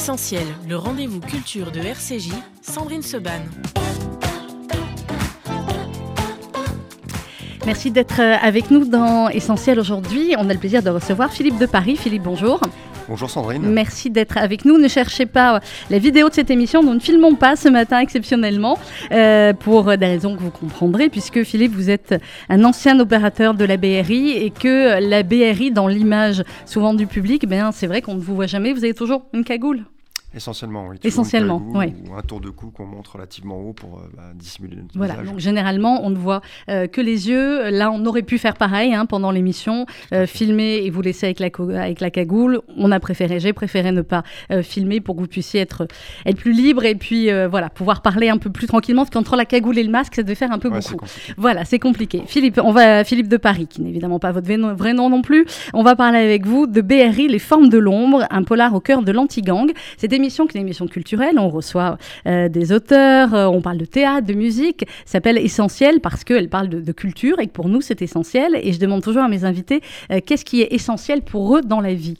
Essentiel, le rendez-vous culture de RCJ, Sandrine Seban. Merci d'être avec nous dans Essentiel aujourd'hui. On a le plaisir de recevoir Philippe de Paris. Philippe, bonjour. Bonjour Sandrine. Merci d'être avec nous. Ne cherchez pas la vidéo de cette émission. Nous ne filmons pas ce matin exceptionnellement euh, pour des raisons que vous comprendrez, puisque Philippe, vous êtes un ancien opérateur de la BRI et que la BRI, dans l'image souvent du public, ben, c'est vrai qu'on ne vous voit jamais. Vous avez toujours une cagoule Essentiellement, oui. Essentiellement, oui. Ou un tour de cou qu'on monte relativement haut pour euh, bah, dissimuler notre Voilà, visage. donc généralement, on ne voit euh, que les yeux. Là, on aurait pu faire pareil hein, pendant l'émission, euh, filmer et vous laisser avec la, avec la cagoule. On a préféré, j'ai préféré ne pas filmer pour que vous puissiez être, être plus libre et puis voilà, pouvoir parler un peu plus tranquillement, parce qu'entre la cagoule et le masque, ça devait faire un peu Ouais, beaucoup. Voilà, c'est compliqué. Philippe, on va Philippe de Paris, qui n'est évidemment pas votre vrai nom- non plus. On va parler avec vous de BRI, les formes de l'ombre, un polar au cœur de l'anti-gang. Cette émission, qui est une émission culturelle, on reçoit euh, des auteurs, euh, on parle de théâtre, de musique, s'appelle Essentiel parce qu'elle parle de, de culture et que pour nous c'est essentiel. Et je demande toujours à mes invités euh, qu'est-ce qui est essentiel pour eux dans la vie?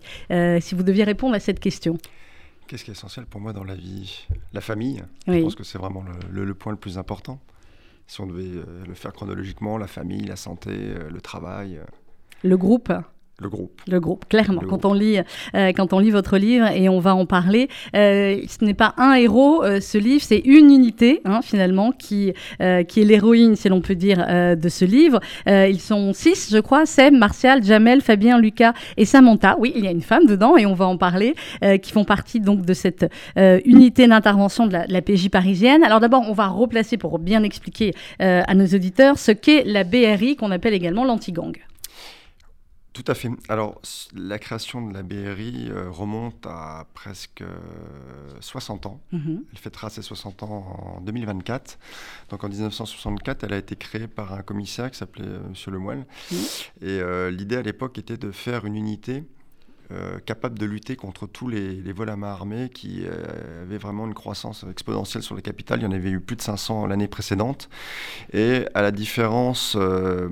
Si vous deviez répondre à cette question. Qu'est-ce qui est essentiel pour moi dans la vie? La famille. Oui. Je pense que c'est vraiment le, le- le point le plus important. Si on devait le faire chronologiquement, la famille, la santé, le travail, Le groupe le groupe. Le groupe, clairement. Le quand, groupe. On lit, euh, quand on lit votre livre, et on va en parler, euh, ce n'est pas un héros, euh, ce livre, c'est une unité, hein, finalement, qui, euh, qui est l'héroïne, si l'on peut dire, euh, de ce livre. Euh, ils sont six, je crois, Seb, Martial, Jamel, Fabien, Lucas et Samantha. Oui, il y a une femme dedans, et on va en parler, euh, qui font partie donc de cette euh, unité d'intervention de la, de la PJ parisienne. Alors d'abord, on va replacer, pour bien expliquer euh, à nos auditeurs, ce qu'est la BRI, qu'on appelle également l'anti-gang. Tout à fait. Alors, la création de la BRI euh, remonte à presque euh, 60 ans. Mhm. Elle fêtera ses 60 ans en 2024. Donc en 1964, elle a été créée par un commissaire qui s'appelait euh, Monsieur Lemoine. Mhm. Et euh, l'idée à l'époque était de faire une unité euh, capable de lutter contre tous les, les vols à main armée qui euh, avaient vraiment une croissance exponentielle sur les capitales. Il y en avait eu plus de 500 l'année précédente. Et à la différence, euh,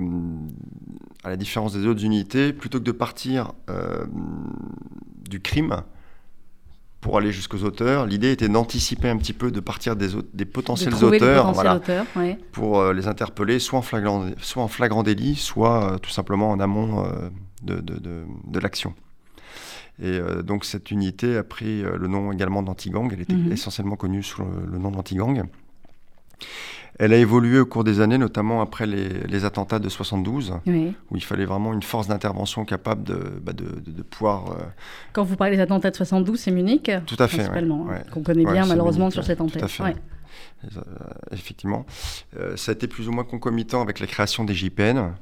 à la différence des autres unités, plutôt que de partir euh, du crime, pour aller jusqu'aux auteurs. L'idée était d'anticiper un petit peu, de partir des, des De potentiels auteurs potentiels voilà, auteurs, ouais. pour euh, les interpeller soit en flagrant, soit en flagrant délit, soit euh, tout simplement en amont euh, de, de- de- de l'action. Et euh, donc cette unité a pris euh, le nom également d'Antigang. Elle était Mhm. essentiellement connue sous le, le nom d'Antigang. Elle a évolué au cours des années, notamment après les, les attentats de 72, Oui. où il fallait vraiment une force d'intervention capable de, bah, de, de- de pouvoir... euh, Quand vous parlez des attentats de 72, c'est Munich Tout à fait, ouais, hein, ouais. qu'on connaît Ouais, bien malheureusement Munich, sur cette tout antenne. à fait. Euh, effectivement. Euh, ça a été plus ou moins concomitant avec la création des JPN,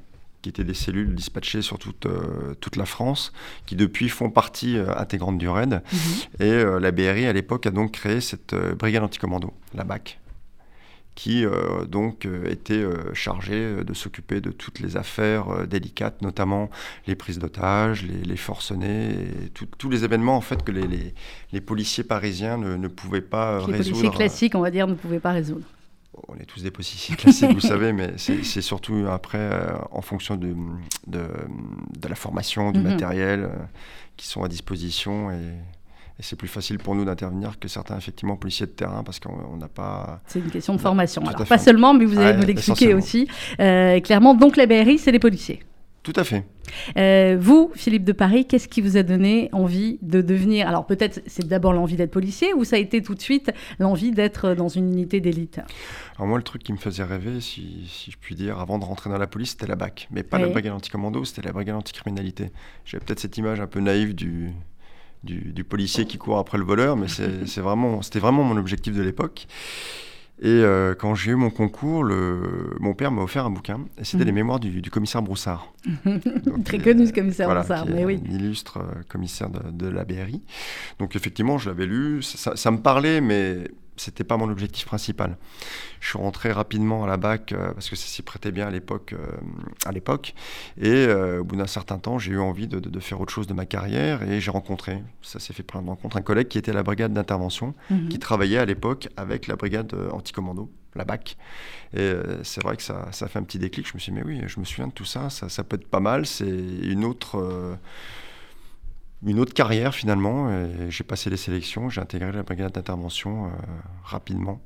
qui étaient des cellules dispatchées sur toute, euh, toute la France, qui depuis font partie euh, intégrante du RAID. Mhm. Et euh, la BRI, à l'époque, a donc créé cette brigade anticommando, la BAC, qui donc était chargée de s'occuper de toutes les affaires délicates, notamment les prises d'otages, les, les forcenés, et tout- tous les événements en fait que les, les- les policiers parisiens ne, ne pouvaient pas euh, Les résoudre. policiers classiques, on va dire, ne pouvaient pas résoudre. On est tous des policiers classiques, vous savez, mais c'est surtout après, euh, en fonction de, de, de la formation, du Mhm. matériel euh, qui sont à disposition. Et, et c'est plus facile pour nous d'intervenir que certains, effectivement, policiers de terrain, parce qu'on on n'a pas. C'est une question de formation. Alors, pas seulement, mais vous allez nous l'expliquer aussi. Euh, clairement, donc la BRI, c'est les policiers. Tout à fait. Euh, vous, Philippe de Paris, qu'est-ce qui vous a donné envie de devenir Alors peut-être c'est d'abord l'envie d'être policier ou ça a été tout de suite l'envie d'être dans une unité d'élite? Alors moi, le truc qui me faisait rêver, si, si je puis dire, avant de rentrer dans la police, c'était la BAC. Mais pas Oui. la brigade anticommando, c'était la brigade anticriminalité. J'avais peut-être cette image un peu naïve du, du, du policier qui court après le voleur, mais c'est c'est vraiment, c'était vraiment mon objectif de l'époque. Et euh, quand j'ai eu mon concours, le, mon père m'a offert un bouquin, et c'était Mhm. les mémoires du, du commissaire Broussard. Donc, Très connu ce commissaire voilà, Broussard, qui est mais oui. un illustre euh, commissaire de, de la BRI. Donc effectivement, je l'avais lu, ça me parlait, mais c'était pas mon objectif principal. Je suis rentré rapidement à la BAC euh, parce que ça s'y prêtait bien à l'époque. euh, à l'époque. Et euh, au bout d'un certain temps, j'ai eu envie de, de- de faire autre chose de ma carrière et j'ai rencontré, ça s'est fait plein de rencontres, un collègue qui était à la brigade d'intervention, Mhm. qui travaillait à l'époque avec la brigade anticommando, la BAC. Et c'est vrai que ça, ça fait un petit déclic. Je me suis dit, mais oui, je me souviens de tout ça, ça, ça peut être pas mal. C'est une autre. Euh, une autre carrière finalement. J'ai passé les sélections, j'ai intégré la brigade d'intervention rapidement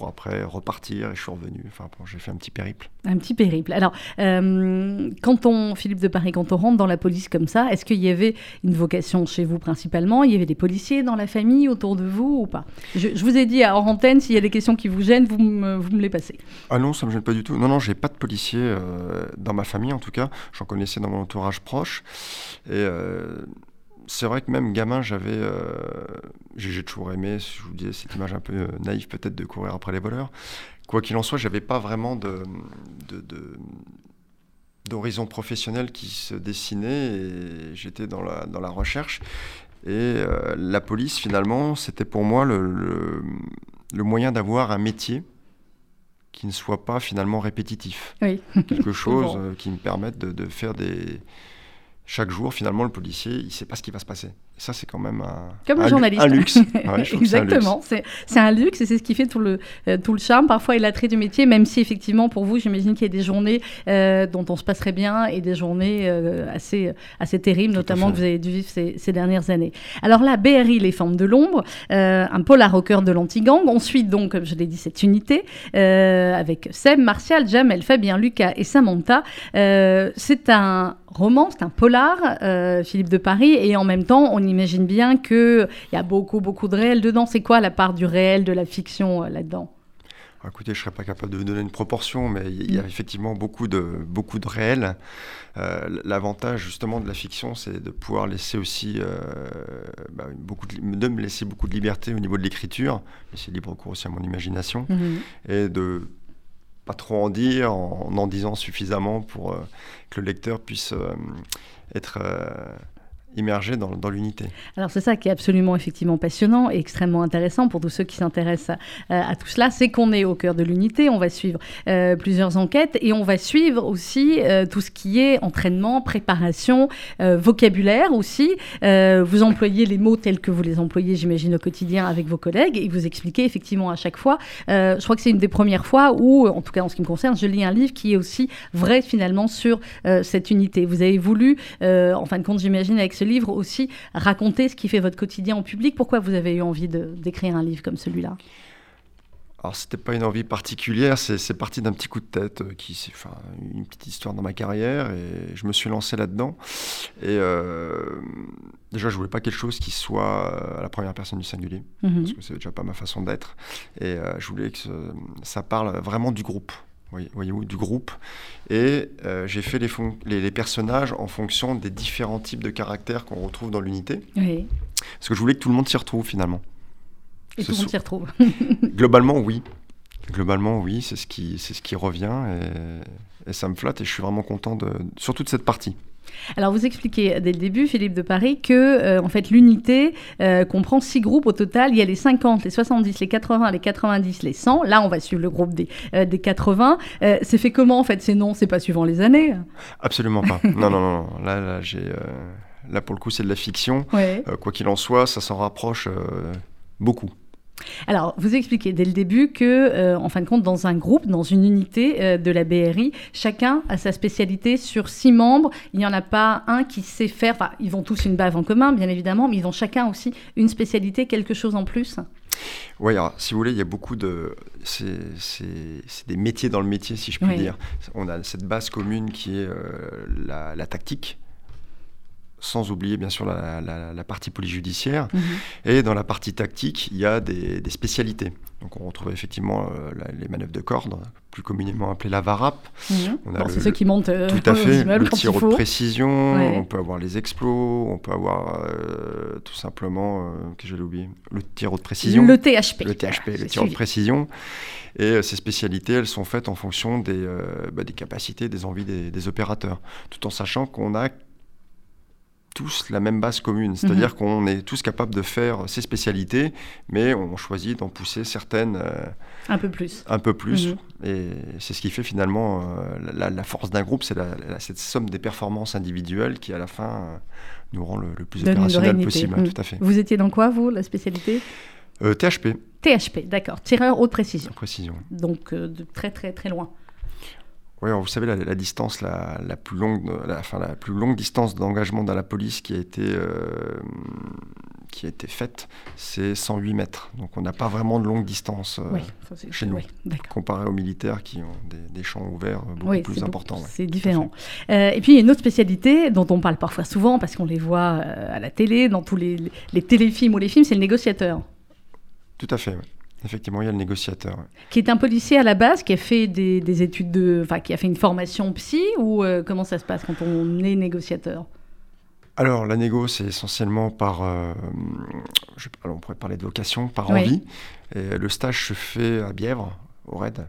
pour après repartir et je suis revenu. Enfin, bon, j'ai fait un petit périple. Un petit périple. Alors, euh, quand on, Philippe de Paris, quand on rentre dans la police comme ça, est-ce qu'il y avait une vocation chez vous principalement? Il y avait des policiers dans la famille autour de vous ou pas? Je, vous ai dit à hors antenne, s'il y a des questions qui vous gênent, vous me, vous me les passez. Ah non, ça me gêne pas du tout. Non, non, j'ai pas de policiers euh, dans ma famille en tout cas. J'en connaissais dans mon entourage proche. Et. Euh, c'est vrai que même gamin, j'avais, euh, j'ai toujours aimé, je vous disais, cette image un peu euh, naïve peut-être de courir après les voleurs. Quoi qu'il en soit, j'avais pas vraiment de, d'horizon professionnel qui se dessinait et j'étais dans la, dans la recherche. Et euh, la police, finalement, c'était pour moi le, le, moyen d'avoir un métier qui ne soit pas finalement répétitif. Oui. Quelque chose qui me permette de, de faire des, chaque jour, finalement, le policier, il ne sait pas ce qui va se passer. ça, c'est quand même un, Comme un, journaliste. un luxe. Exactement. C'est un luxe et c'est ce qui fait tout le, euh, tout le charme, parfois, et l'attrait du métier, même si, effectivement, pour vous, j'imagine qu'il y a des journées euh, dont on se passerait bien et des journées euh, assez, assez terribles, notamment que vous avez dû vivre ces, ces, dernières années. Alors là, BRI, Les Formes de l'Ombre, un polar au cœur de l'anti-gang. Ensuite, donc, comme je l'ai dit, cette unité avec Seb, Martial, Jamel, Fabien, Lucas et Samantha. c'est un roman, c'est un polar, euh, Philippe de Paris, et en même temps, on imagine bien qu'il y a beaucoup, beaucoup de réel dedans. C'est quoi la part du réel, de la fiction euh, là-dedans? Ah, Écoutez, je ne serais pas capable de vous donner une proportion, mais il y a mm. effectivement beaucoup de, beaucoup de réel. Euh, l'avantage justement de la fiction, c'est de pouvoir laisser aussi bah, beaucoup de, de, me laisser beaucoup de liberté au niveau de l'écriture, laisser libre cours aussi à mon imagination, mm-hmm. et de trop en dire, en en disant suffisamment pour euh, que le lecteur puisse euh, être euh, immergé dans, l'unité. Alors c'est ça qui est absolument effectivement passionnant et extrêmement intéressant pour tous ceux qui s'intéressent à, tout cela, c'est qu'on est au cœur de l'unité, on va suivre euh, plusieurs enquêtes et on va suivre aussi euh, tout ce qui est entraînement, préparation, euh, vocabulaire aussi. vous employez les mots tels que vous les employez, j'imagine, au quotidien avec vos collègues et vous expliquez effectivement à chaque fois. je crois que c'est une des premières fois où, en tout cas en ce qui me concerne, je lis un livre qui est aussi vrai finalement sur cette unité. Vous avez voulu, en fin de compte, j'imagine, avec ce livre aussi raconter ce qui fait votre quotidien en public. Pourquoi vous avez eu envie d'écrire un livre comme celui-là? Alors, c'était pas une envie particulière, c'est parti d'un petit coup de tête, euh, qui c'est enfin, une petite histoire dans ma carrière, et je me suis lancé là-dedans. Et euh, déjà, je voulais pas quelque chose qui soit euh, à la première personne du singulier, mhm. parce que c'est déjà pas ma façon d'être. Et je voulais que ça parle vraiment du groupe voyez-vous, du groupe. Et euh, j'ai fait les, les, personnages en fonction des différents types de caractères qu'on retrouve dans l'unité. Oui. Parce que je voulais que tout le monde s'y retrouve finalement. Et tout le monde s'y retrouve. Globalement, oui. Globalement, oui, c'est ce qui, ce qui revient et, et, ça me flatte et je suis vraiment content de, surtout de cette partie. Alors vous expliquez dès le début, Philippe de Paris, que euh, en fait l'unité euh, comprend six groupes au total. Il y a les 50, les 70, les 80, les 90, les 100. Là, on va suivre le groupe des, euh, des 80. c'est fait comment en fait ces noms? C'est pas suivant les années? Absolument pas. non, non, non. Là, là, j'ai, là pour le coup, c'est de la fiction. quoi qu'il en soit, ça s'en rapproche beaucoup. Alors, vous expliquez dès le début que, euh, en fin de compte, dans un groupe, dans une unité euh, de la BRI, chacun a sa spécialité sur six membres. Il n'y en a pas un qui sait faire. Enfin, ils vont tous une bave en commun, bien évidemment, mais ils ont chacun aussi une spécialité, quelque chose en plus. Oui, alors, si vous voulez, il y a beaucoup de. C'est des métiers dans le métier, si je puis dire. On a cette base commune qui est euh, la, tactique sans oublier bien sûr la, partie polyjudiciaire. Mhm. Et dans la partie tactique, il y a des, spécialités. Donc on retrouve effectivement euh, les manœuvres de corde, plus communément appelées la varap. Mhm. C'est ceux qui montent euh, tout à fait, le tir de précision, on peut avoir les explos, on peut avoir euh, tout simplement, que j'ai oublié, le tir de précision. Le THP. Le THP, le tir de précision. Et ces spécialités, elles sont faites en fonction des, bah, des capacités, des envies des, des opérateurs, tout en sachant qu'on a tous la même base commune, c'est-à-dire mhm. qu'on est tous capables de faire ces spécialités, mais on choisit d'en pousser certaines euh, un peu plus. Un peu plus, mhm. et c'est ce qui fait finalement euh, la, force d'un groupe, c'est cette somme des performances individuelles qui à la fin euh, nous rend le, plus opérationnel possible. Mhm. Tout à fait. Vous étiez dans quoi vous, la spécialité? THP. THP, d'accord. Tireur haute précision. Précision. Donc de très très très loin. Oui, vous savez, la, distance la, la, plus longue, la, enfin, la plus longue distance d'engagement dans la police qui a été, euh, qui a été faite, c'est 108 mètres. Donc on n'a pas vraiment de longue distance euh, chez nous, comparé aux militaires qui ont des, champs ouverts beaucoup plus importants. C'est différent. Euh, et puis il y a une autre spécialité dont on parle parfois souvent parce qu'on les voit à la télé, dans tous les, les téléfilms ou les films, c'est le négociateur. Tout à fait. Effectivement, il y a le négociateur. Qui est un policier à la base, qui a fait des, études de, enfin, qui a fait une formation psy, ou euh, comment ça se passe quand on est négociateur? Alors, la négo, c'est essentiellement par, euh, on pourrait parler de vocation, par envie. Et le stage se fait à Bièvre, au RAID.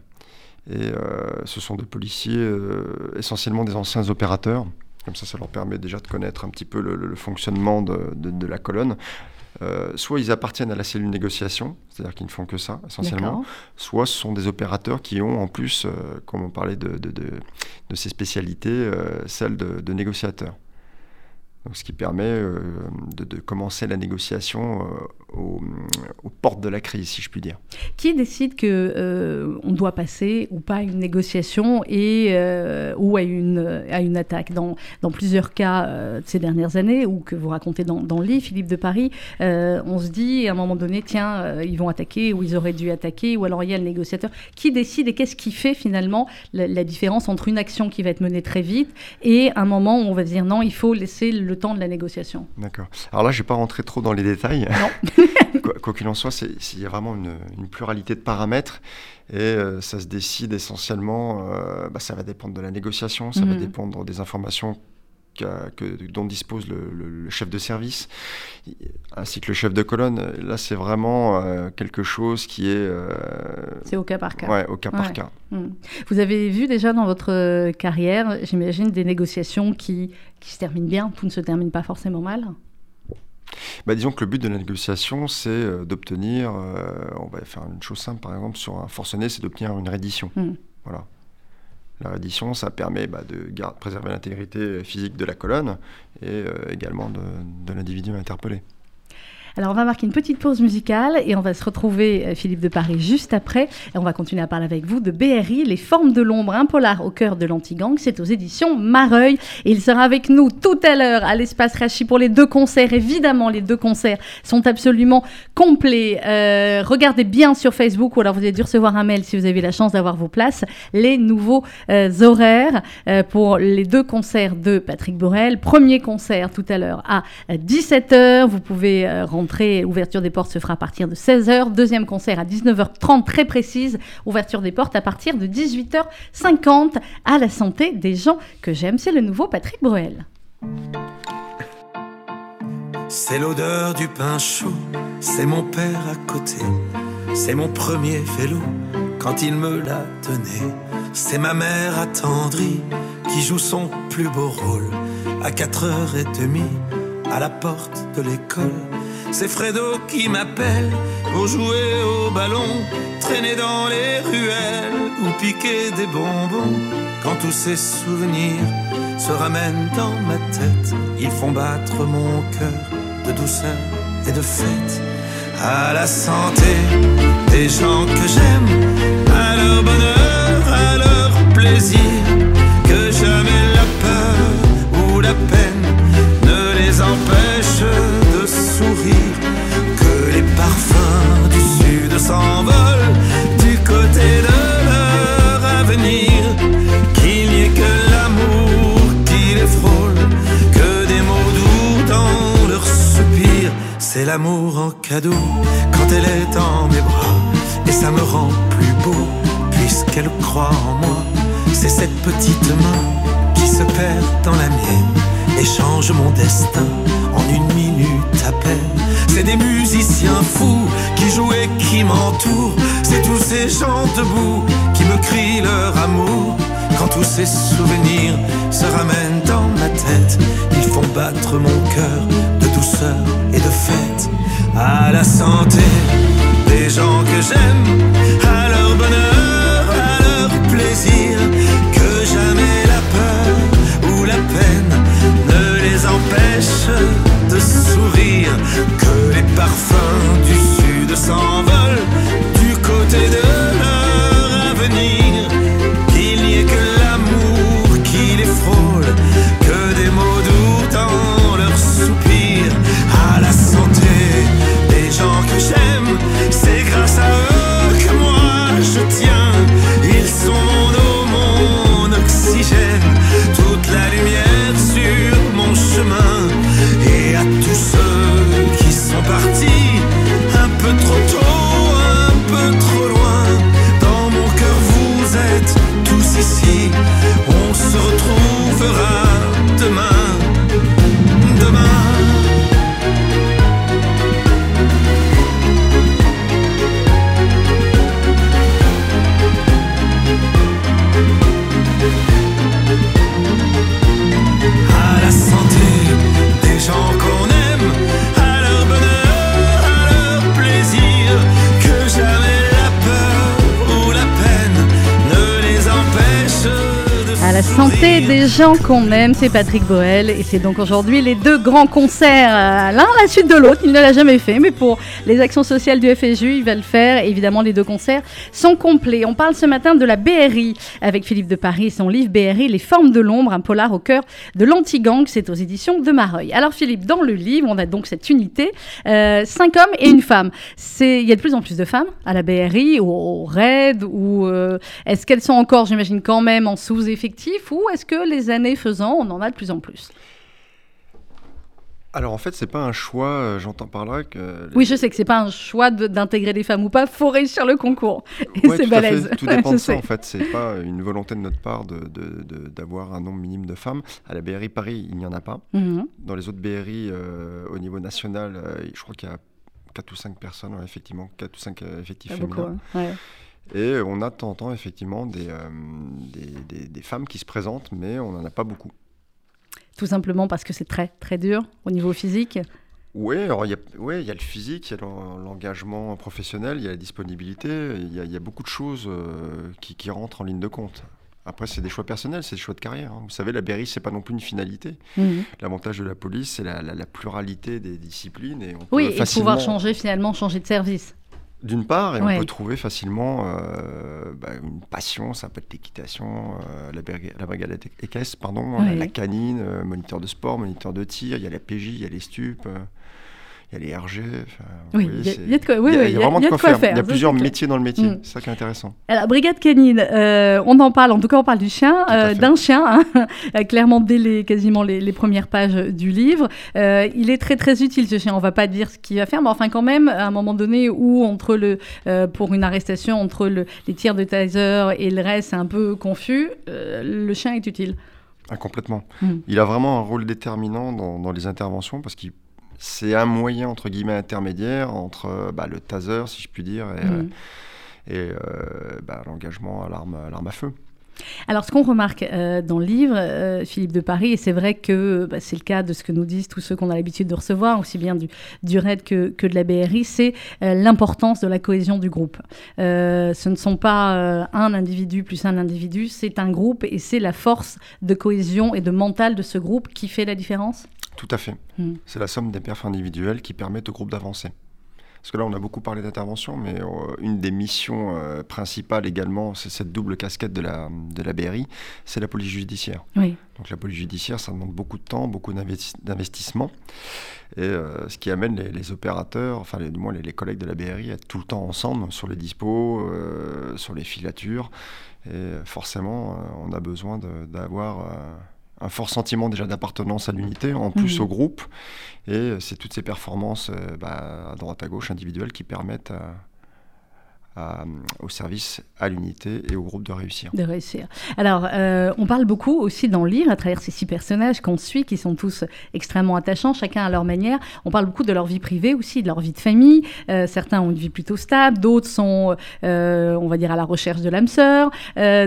Et euh, ce sont des policiers, essentiellement des anciens opérateurs. Comme ça, ça leur permet déjà de connaître un petit peu le, fonctionnement de, la colonne. Euh, soit ils appartiennent à la cellule négociation, c'est-à-dire qu'ils ne font que ça essentiellement, soit ce sont des opérateurs qui ont en plus, euh, comme on parlait de, ces spécialités, euh, celle de, négociateurs ce qui permet euh, de, commencer la négociation euh, aux, portes de la crise, si je puis dire. Qui décide que euh, on doit passer ou pas à une négociation et ou à une à une attaque dans, dans plusieurs cas de ces dernières années ou que vous racontez dans, dans le livre, Philippe de Paris, on se dit à un moment donné, tiens, ils vont attaquer ou ils auraient dû attaquer ou alors il y a le négociateur. Qui décide et qu'est-ce qui fait finalement la, la différence entre une action qui va être menée très vite et un moment où on va dire non, il faut laisser le temps de la négociation. D'accord. Alors là, je ne vais pas rentrer trop dans les détails. Non. quoi qu'il en soit, il y a vraiment une, pluralité de paramètres et euh, ça se décide essentiellement, euh, bah, ça va dépendre de la négociation, ça va mhm. dépendre des informations que, dont dispose le, chef de service, ainsi que le chef de colonne. Là, c'est vraiment euh, quelque chose qui est... Euh, c'est au cas par cas. Ouais, au cas par cas. Hmm. Vous avez vu déjà dans votre euh, carrière, j'imagine, des négociations qui, qui se terminent bien, tout ne se termine pas forcément mal? Bah, disons que le but de la négociation, c'est d'obtenir, on va faire une chose simple par exemple, sur un forcené, c'est d'obtenir une reddition. Hmm. Voilà. La reddition, ça permet bah, de préserver l'intégrité physique de la colonne et euh, également de l'individu interpellé. Alors on va marquer une petite pause musicale et on va se retrouver, euh, Philippe de Paris, juste après. Et on va continuer à parler avec vous de BRI, Les Formes de l'ombre, un polar au cœur de l'anti-gang. C'est aux éditions Mareuil. Et il sera avec nous tout à l'heure à l'espace Rachi pour les deux concerts. Évidemment, les deux concerts sont absolument complets. Euh, regardez bien sur Facebook ou alors vous avez dû recevoir un mail si vous avez la chance d'avoir vos places. Les nouveaux euh, horaires pour les deux concerts de Patrick Borel. Premier concert tout à l'heure à 17h. Vous pouvez Ouverture des portes se fera à partir de 16h. Deuxième concert à 19h30, très précise. Ouverture des portes à partir de 18h50. À la santé des gens que j'aime, c'est le nouveau Patrick Bruel. C'est l'odeur du pain chaud, c'est mon père à côté, c'est mon premier vélo quand il me l'a donné. C'est ma mère attendrie qui joue son plus beau rôle à 4h30 à la porte de l'école. C'est Fredo qui m'appelle pour jouer au ballon, traîner dans les ruelles ou piquer des bonbons. Quand tous ces souvenirs se ramènent dans ma tête, ils font battre mon cœur de douceur et de fête. À la santé des gens que j'aime, à leur bonheur, l'amour en cadeau quand elle est dans mes bras, et ça me rend plus beau puisqu'elle croit en moi. C'est cette petite main qui se perd dans la mienne et change mon destin en une minute à peine. C'est des musiciens fous qui jouent et qui m'entourent. C'est tous ces gens debout qui me crient leur amour. Quand tous ces souvenirs se ramènent dans ma tête, ils font battre mon cœur douceur et de fête. À la santé des gens que j'aime, à leur bonheur, à leur plaisir, que jamais la peur ou la peine ne les empêche de sourire, que les parfums du sud s'envolent so chanter des gens qu'on aime, c'est Patrick Boel et c'est donc aujourd'hui les deux grands concerts, euh, l'un à la suite de l'autre. Il ne l'a jamais fait, mais pour les actions sociales du FSU, il va le faire. évidemment, les deux concerts sont complets. On parle ce matin de la BRI avec Philippe de Paris et son livre BRI, Les formes de l'ombre, un polar au cœur de l'anti-gang. C'est aux éditions de Mareuil. Alors Philippe, dans le livre, on a donc cette unité, euh, cinq hommes et une femme. Il y a de plus en plus de femmes à la BRI, au, au RAID, ou euh, est-ce qu'elles sont encore, j'imagine, quand même en sous-effectif est-ce que les années faisant, on en a de plus en plus alors en fait, c'est pas un choix, euh, j'entends par là que... Oui, je sais que c'est pas un choix d'intégrer des femmes ou pas, faut réussir le concours. Et c'est balèze. Tout dépend de ça en fait, c'est pas une volonté de notre part d'avoir de, de, un nombre minime de femmes. À la BRI Paris, il n'y en a pas. Mhm. Dans les autres BRI, euh, au niveau national, euh, je crois qu'il y a 4 ou 5 personnes, effectivement, 4 ou 5 effectifs féminins. ouais. Et on a de temps en temps effectivement euh, des, des, des, femmes qui se présentent, mais on n'en a pas beaucoup. Tout simplement parce que c'est très très dur au niveau physique oui, alors il y, a, ouais, il y a le physique, il y a l'engagement professionnel, il y a la disponibilité, il y a, il y a beaucoup de choses euh, qui, qui, rentrent en ligne de compte. Après, c'est des choix personnels, c'est des choix de carrière. Hein. Vous savez, la BRI, c'est pas non plus une finalité. Mhm. L'avantage de la police, c'est la, la, pluralité des disciplines. Et on oui, et pouvoir changer finalement, changer de service. D'une part, et on peut trouver facilement euh, bah, une passion, ça peut être l'équitation, euh, la, la, brigade équestre, pardon, la, canine, euh, moniteur de sport, moniteur de tir, il y a la PJ, il y a les stupes y a les RG. Oui, il y, a de quoi, oui, il y a, vraiment de quoi, faire. Il y a plusieurs métiers dans le métier. Mm. C'est ça qui est intéressant. Alors, brigade canine, euh, on en parle, en tout cas, on parle du chien, euh, d'un chien, hein, clairement dès les, quasiment les, premières pages du livre. Euh, il est très, très utile, ce chien. On va pas dire ce qu'il va faire, mais enfin, quand même, à un moment donné où, entre le, pour une arrestation, entre le, les tirs de taser et le reste, c'est un peu confus, le chien est utile. Ah, complètement. Mm. Il a vraiment un rôle déterminant dans, dans les interventions parce qu'il c'est un moyen entre guillemets intermédiaire entre euh, bah, le taser, si je puis dire, et, mhm. euh, euh, bah, l'engagement à l'arme à feu. Alors, ce qu'on remarque dans le livre, Philippe de Paris, et c'est vrai que bah, c'est le cas de ce que nous disent tous ceux qu'on a l'habitude de recevoir, aussi bien du, du RAID que, que, de la BRI, c'est l'importance de la cohésion du groupe. ce ne sont pas un individu plus un individu, c'est un groupe et c'est la force de cohésion et de mental de ce groupe qui fait la différence? Tout à fait. Hmm. C'est la somme des perfs individuels qui permettent au groupe d'avancer. Parce que là, on a beaucoup parlé d'intervention, mais euh, une des missions euh, principales également, c'est cette double casquette de la, de la BRI, c'est la police judiciaire. Oui. Donc la police judiciaire, ça demande beaucoup de temps, beaucoup d'investissement. Et euh, ce qui amène les, opérateurs, enfin du moins les, collègues de la BRI, à être tout le temps ensemble sur les dispos, sur les filatures. Et forcément, on a besoin d'avoir un fort sentiment déjà d'appartenance à l'unité, en plus mhm. au groupe. Et c'est toutes ces performances euh, bah, à droite à gauche individuelles qui permettent à, au service, à l'unité et au groupe de réussir. De réussir. Alors, euh, on parle beaucoup aussi dans le livre, à travers ces six personnages qu'on suit, qui sont tous extrêmement attachants, chacun à leur manière. On parle beaucoup de leur vie privée aussi, de leur vie de famille. Euh, certains ont une vie plutôt stable, d'autres sont, euh, on va dire, à la recherche de l'âme sœur.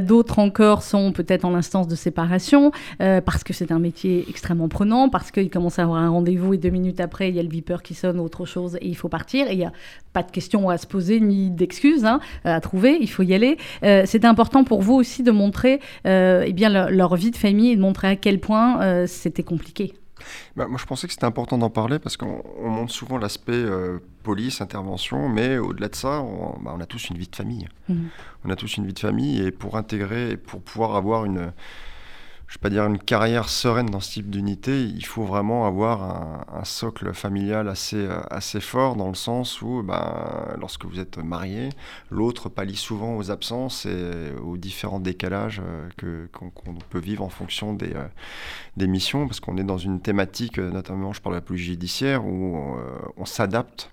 d'autres encore sont peut-être en instance de séparation, parce que c'est un métier extrêmement prenant, parce qu'ils commencent à avoir un rendez-vous et deux minutes après, il y a le beeper qui sonne, autre chose, et il faut partir. Et il n'y a pas de questions à se poser, ni d'excuses Hein, à trouver, il faut y aller. Euh, c'était important pour vous aussi de montrer euh, eh bien, leur, vie de famille et de montrer à quel point euh, c'était compliqué. Bah, moi, je pensais que c'était important d'en parler parce qu'on montre souvent l'aspect police, intervention, mais au-delà de ça, on, bah, a tous une vie de famille. Mmh. On a tous une vie de famille et pour intégrer, pour pouvoir avoir une je vais pas dire une carrière sereine dans ce type d'unité, il faut vraiment avoir un, socle familial assez, euh, assez fort dans le sens où ben, lorsque vous êtes marié, l'autre pallie souvent aux absences et aux différents décalages euh, que, qu'on, peut vivre en fonction des, euh, des missions, parce qu'on est dans une thématique, notamment je parle de la police judiciaire, où on s'adapte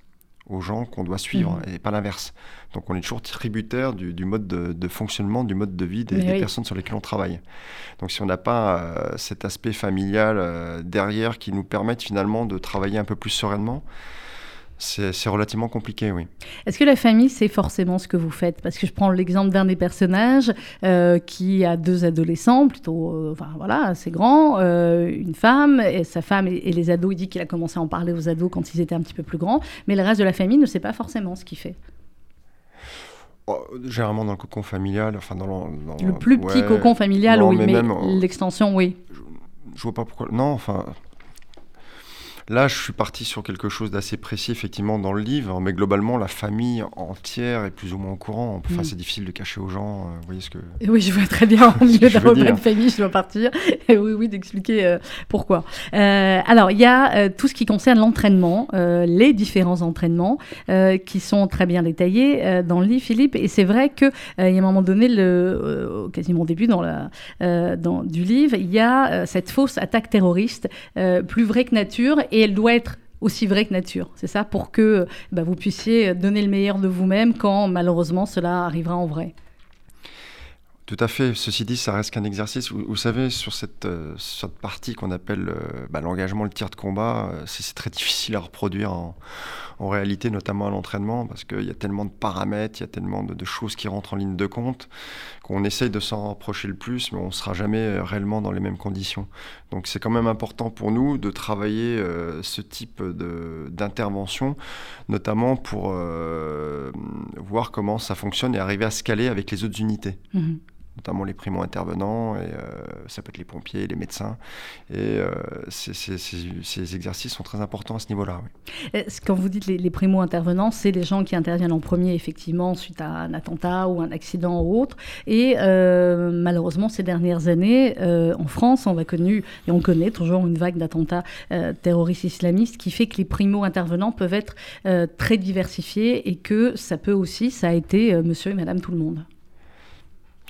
aux gens qu'on doit suivre mmh. et pas l'inverse. Donc on est toujours tributaire du, mode de, fonctionnement, du mode de vie des, personnes sur lesquelles on travaille. Donc si on n'a pas euh, cet aspect familial euh, derrière qui nous permette finalement de travailler un peu plus sereinement, c'est relativement compliqué, oui. Est-ce que la famille, c'est forcément ce que vous faites? Parce que je prends l'exemple d'un des personnages euh, qui a deux adolescents, plutôt, enfin voilà, assez grands, une femme, et sa femme et, et les ados. Il dit qu'il a commencé à en parler aux ados quand ils étaient un petit peu plus grands, mais le reste de la famille ne sait pas forcément ce qu'il fait. Généralement dans le cocon familial, enfin dans le, le plus petit cocon familial, oui, mais, l'extension, oui. Je, je, vois pas pourquoi. Non, enfin, Là, je suis parti sur quelque chose d'assez précis, effectivement, dans le livre, mais globalement, la famille entière est plus ou moins au courant. Enfin, mm. c'est difficile de cacher aux gens. Euh, vous voyez ce que. Oui, je vois très bien, au milieu d'un repas de famille, je dois partir. Et oui, oui, d'expliquer euh, pourquoi. Euh, alors, il y a tout ce qui concerne l'entraînement, les différents entraînements, qui sont très bien détaillés dans le livre, Philippe. Et c'est vrai qu'il y a un moment donné, le, quasiment au début dans la, dans, du livre, il y a cette fausse attaque terroriste, plus vraie que nature et elle doit être aussi vraie que nature. C'est ça? Pour que bah, vous puissiez donner le meilleur de vous-même quand malheureusement cela arrivera en vrai. Tout à fait. Ceci dit, ça reste qu'un exercice. Vous, savez, sur cette, euh, cette partie qu'on appelle euh, bah, l'engagement, le tir de combat, euh, c'est très difficile à reproduire en, réalité, notamment à l'entraînement, parce qu'il y a tellement de paramètres, il y a tellement de, choses qui rentrent en ligne de compte, qu'on essaye de s'en rapprocher le plus, mais on ne sera jamais réellement dans les mêmes conditions. Donc c'est quand même important pour nous de travailler ce type d'intervention, notamment pour voir comment ça fonctionne et arriver à se caler avec les autres unités. Mmh notamment les primo-intervenants, et euh, ça peut être les pompiers, les médecins. Et euh, ces, exercices sont très importants à ce niveau-là. Quand vous dites les, primo-intervenants, c'est les gens qui interviennent en premier, effectivement, suite à un attentat ou un accident ou autre. Et euh, malheureusement, ces dernières années, en France, on a connu, et on connaît toujours une vague d'attentats terroristes islamistes qui fait que les primo-intervenants peuvent être très diversifiés et que ça peut aussi, ça a été monsieur et madame tout le monde.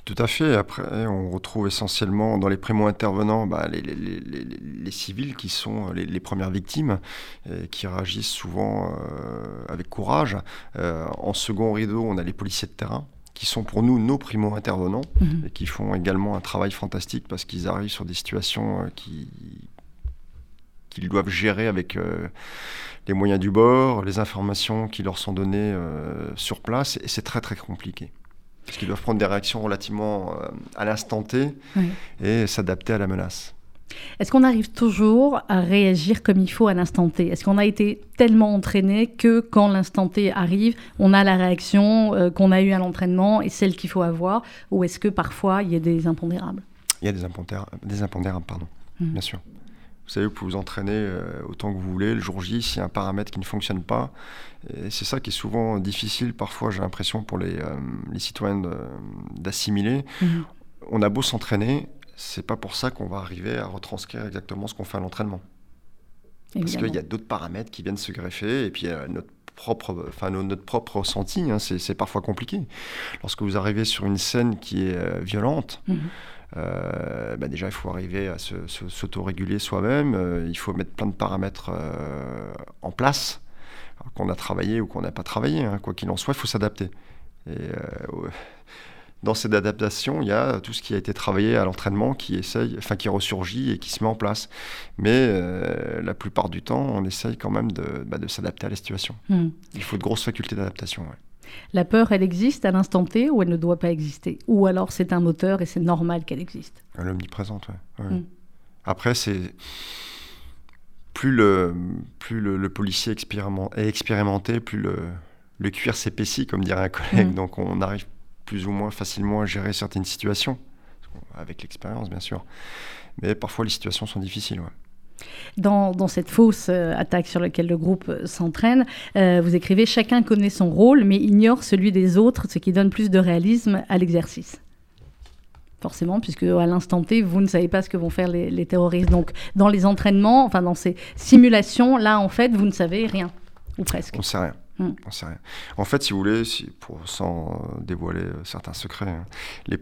Tout à fait. Après, on retrouve essentiellement dans les primo-intervenants bah, les, civils qui sont les, premières victimes, et qui réagissent souvent euh, avec courage. Euh, en second rideau, on a les policiers de terrain qui sont pour nous nos primo-intervenants mhm. et qui font également un travail fantastique parce qu'ils arrivent sur des situations euh, qui qu'ils doivent gérer avec les moyens du bord, les informations qui leur sont données sur place, et c'est très très compliqué parce qu'ils doivent prendre des réactions relativement euh, à l'instant T et s'adapter à la menace. Est-ce qu'on arrive toujours à réagir comme il faut à l'instant T? Est-ce qu'on a été tellement entraîné que quand l'instant T arrive, on a la réaction euh, qu'on a eue à l'entraînement et celle qu'il faut avoir? Ou est-ce que parfois il y a des impondérables? Il y a des impondérables, des impondérables pardon, mmh. bien sûr. Vous savez, vous pouvez vous entraîner euh, autant que vous voulez. Le jour J, s'il y a un paramètre qui ne fonctionne pas, et c'est ça qui est souvent difficile, parfois, j'ai l'impression, pour les, euh, les citoyens d'assimiler. Mhm. On a beau s'entraîner, c'est pas pour ça qu'on va arriver à retranscrire exactement ce qu'on fait à l'entraînement. Parce qu'il y a d'autres paramètres qui viennent se greffer, et puis euh, notre propre, enfin, notre propre ressenti, hein, c'est parfois compliqué. Lorsque vous arrivez sur une scène qui est violente, mhm. Euh, bah déjà, il faut arriver à s'autoréguler soi-même. Euh, il faut mettre plein de paramètres euh, en place, qu'on a travaillé ou qu'on n'a pas travaillé. Hein. quoi qu'il en soit, il faut s'adapter. Et dans cette adaptation, il y a tout ce qui a été travaillé à l'entraînement qui essaye, enfin qui ressurgit et qui se met en place. Mais la plupart du temps, on essaye quand même de, bah, s'adapter à la situation. Hmm. Il faut de grosses facultés d'adaptation. La peur, elle existe à l'instant T ou elle ne doit pas exister? Ou alors c'est un moteur et c'est normal qu'elle existe? Elle est omniprésente, oui. Mm. Après, c'est. Plus le, plus le, policier est expérimenté, plus le, le cuir s'épaissit, comme dirait un collègue. Mm. Donc on arrive plus ou moins facilement à gérer certaines situations, avec l'expérience, bien sûr. Mais parfois, les situations sont difficiles. Ouais. Dans, cette fausse euh, attaque sur laquelle le groupe euh, s'entraîne, euh, vous écrivez Chacun connaît son rôle, mais ignore celui des autres, ce qui donne plus de réalisme à l'exercice. Forcément, puisque à l'instant T, vous ne savez pas ce que vont faire les, les, terroristes. Donc, dans les entraînements, enfin dans ces simulations, là, en fait, vous ne savez rien, ou presque. On ne sait rien. Mm. rien. En fait, si vous voulez, pour, sans dévoiler euh, certains secrets, hein, les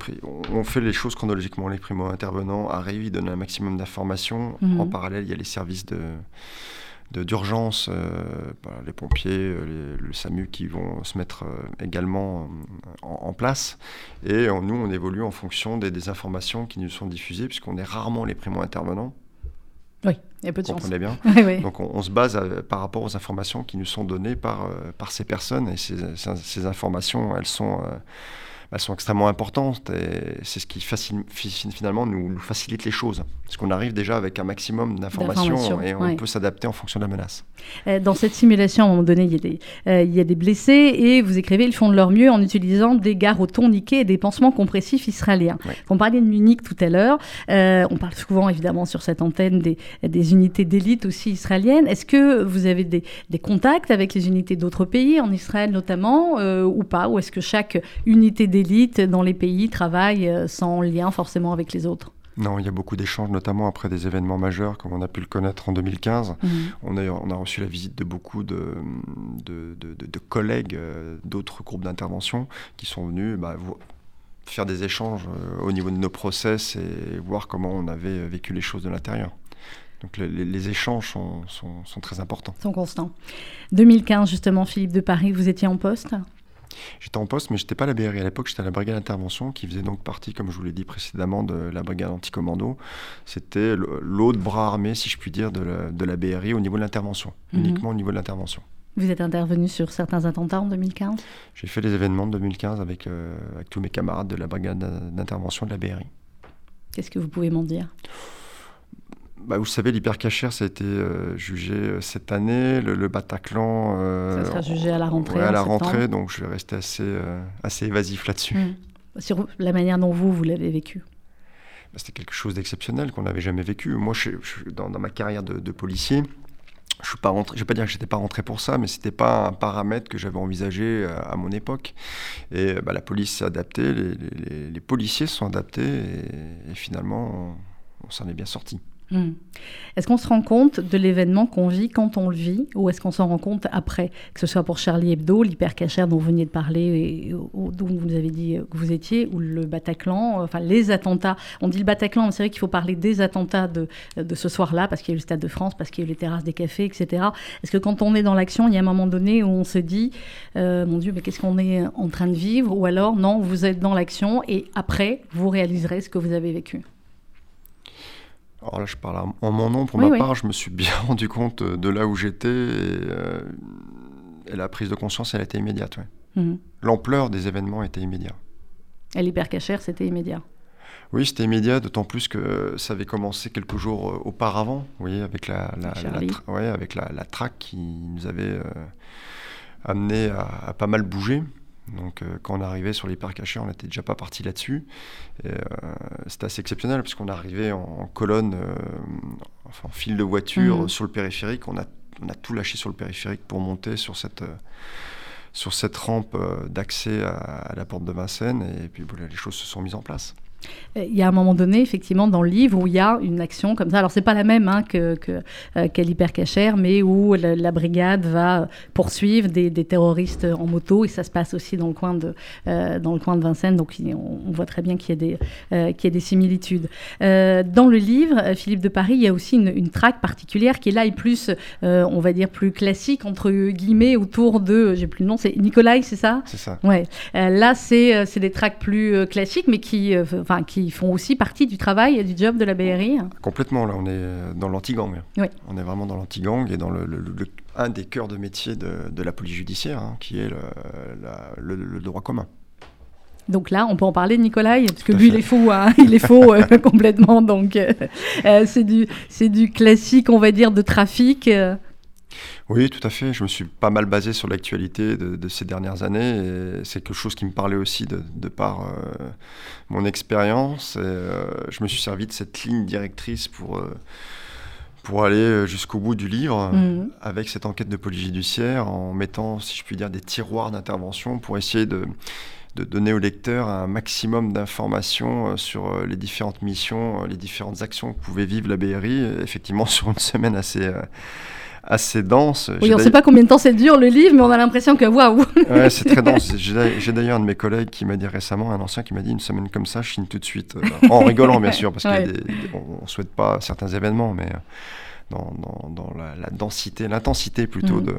on, fait les choses chronologiquement. Les primo-intervenants arrivent, ils donnent un maximum d'informations. Mm-hmm. En parallèle, il y a les services de d'urgence, euh, bah, les pompiers, euh, le SAMU qui vont se mettre également en, place. Et nous, on évolue en fonction des, des informations qui nous sont diffusées, puisqu'on est rarement les primo-intervenants. Oui, il y a peu de chance. Comprenez bien. Donc on, se base par rapport aux informations qui nous sont données par, euh, par ces personnes et ces, ces informations, elles sont euh, elles sont extrêmement importantes et c'est ce qui finalement nous, facilite les choses. Parce qu'on arrive déjà avec un maximum d'informations et on peut s'adapter en fonction de la menace. Dans cette simulation, à un moment donné, il y a des, il y a des blessés et vous écrivez, ils font de leur mieux en utilisant des garots toniqués et des pansements compressifs israéliens. On parlait de Munich tout à l'heure. on parle souvent, évidemment, sur cette antenne des, des unités d'élite aussi israéliennes. Est-ce que vous avez des, des contacts avec les unités d'autres pays, en Israël notamment, euh, ou pas? Ou est-ce que chaque unité d'élite dans les pays travaille euh, sans lien forcément avec les autres non, il y a beaucoup d'échanges, notamment après des événements majeurs, comme on a pu le connaître en 2015. Mhm. On, a, on, a, reçu la visite de beaucoup de, de, de, collègues euh, d'autres groupes d'intervention qui sont venus bah, faire des échanges au niveau de nos process et voir comment on avait vécu les choses de l'intérieur. Donc les, échanges sont, sont, très importants. Sont constants. 2015, justement, Philippe de Paris, vous étiez en poste? J'étais en poste, mais je n'étais pas à la BRI. À l'époque, j'étais à la brigade d'intervention, qui faisait donc partie, comme je vous l'ai dit précédemment, de la brigade anticommando. C'était l'autre bras armé, si je puis dire, de la, de la BRI au niveau de l'intervention, mhm. uniquement au niveau de l'intervention. Vous êtes intervenu sur certains attentats en 2015 J'ai fait les événements de 2015 avec, euh, avec tous mes camarades de la brigade d'intervention de la BRI. Qu'est-ce que vous pouvez m'en dire? Bah, vous savez, l'hypercachère, ça a été euh, jugé euh, cette année. Le, Bataclan. Euh, ça sera jugé à la rentrée. à la rentrée, donc je vais rester assez, assez évasif là-dessus. Mmh. Sur la manière dont vous, vous l'avez vécu bah, C'était quelque chose d'exceptionnel qu'on n'avait jamais vécu. Moi, je, dans, ma carrière de, policier, je rentré, je vais pas dire que j'étais pas rentré pour ça, mais c'était pas un paramètre que j'avais envisagé à, mon époque. Et bah, la police s'est adaptée, les, policiers se sont adaptés, et, finalement, on s'en est bien sorti. Hmm. Est-ce qu'on se rend compte de l'événement qu'on vit quand on le vit ou est-ce qu'on s'en rend compte après Que ce soit pour Charlie Hebdo, l'hypercachère dont vous veniez de parler et dont vous nous avez dit que vous étiez, ou le Bataclan, enfin les attentats. On dit le Bataclan, mais c'est vrai qu'il faut parler des attentats de, de ce soir-là parce qu'il y a eu le Stade de France, parce qu'il y a eu les terrasses des cafés, etc. Est-ce que quand on est dans l'action, il y a un moment donné où on se dit euh, Mon Dieu, mais qu'est-ce qu'on est en train de vivre? Ou alors, non, vous êtes dans l'action et après, vous réaliserez ce que vous avez vécu alors là, je parle en mon nom. Pour ma part, je me suis bien rendu compte de là où j'étais euh, et, la prise de conscience, elle a été immédiate. Mhm. L'ampleur des événements était immédiate. Et l'hypercachère, c'était immédiat oui, c'était immédiat, d'autant plus que ça avait commencé quelques jours euh, auparavant, vous voyez, avec la, la, avec la, traque qui nous avait euh, amené à, pas mal bouger. Donc euh, quand on arrivait sur l'hypercachère, on n'était déjà pas parti là-dessus. Euh, c'était assez exceptionnel parce qu'on arrivait en, en colonne, euh, enfin, en file de voiture mmh. sur le périphérique. On a, on a tout lâché sur le périphérique pour monter sur cette, sur cette rampe d'accès à, à, la porte de Vincennes. Et puis les choses se sont mises en place. Euh, il y a un moment donné, effectivement, dans le livre où il y a une action comme ça. Alors, c'est pas la même hein, que, que euh, l'hypercachère, mais où la, brigade va poursuivre des, terroristes en moto, et ça se passe aussi dans le coin de, euh, dans le coin de Vincennes. Donc, on, voit très bien qu'il y, a des, des similitudes. dans le livre, Philippe de Paris, il y a aussi une, une traque particulière qui est là et plus, on va dire, plus classique, entre guillemets, autour de, j'ai plus le nom, c'est Nikolai, c'est ça? C'est ça. Ouais. là, c'est des traques plus classiques, mais qui qui font aussi partie du travail et du job de la BRI. Complètement, là, on est dans l'anti-gang. On est vraiment dans l'anti-gang et dans le, un des cœurs de métier de, la police judiciaire, hein, qui est le, droit commun. Donc là, on peut en parler de Nicolas, parce que lui, il est faux, hein, il est faux euh, complètement. Donc, euh, euh, c'est du, du classique, on va dire, de trafic. Oui, tout à fait. Je me suis pas mal basé sur l'actualité de, ces dernières années et c'est quelque chose qui me parlait aussi de, par euh, mon expérience. Euh, je me suis servi de cette ligne directrice pour, euh, pour aller jusqu'au bout du livre mhm. avec cette enquête de police judiciaire en mettant, si je puis dire, des tiroirs d'intervention pour essayer de de donner au lecteur un maximum d'informations sur les différentes missions, les différentes actions que pouvait vivre la BRI, effectivement sur une semaine assez, assez dense. Oui, on ne sait pas combien de temps c'est dur le livre, mais on a l'impression que waouh Ouais, c'est très dense. J'ai d'ailleurs un de mes collègues qui m'a dit récemment, un ancien qui m'a dit une semaine comme ça, je signe tout de suite. Euh, en rigolant, bien sûr, parce qu'on ne souhaite pas certains événements, mais euh, dans, dans, la, densité, l'intensité plutôt mm. de,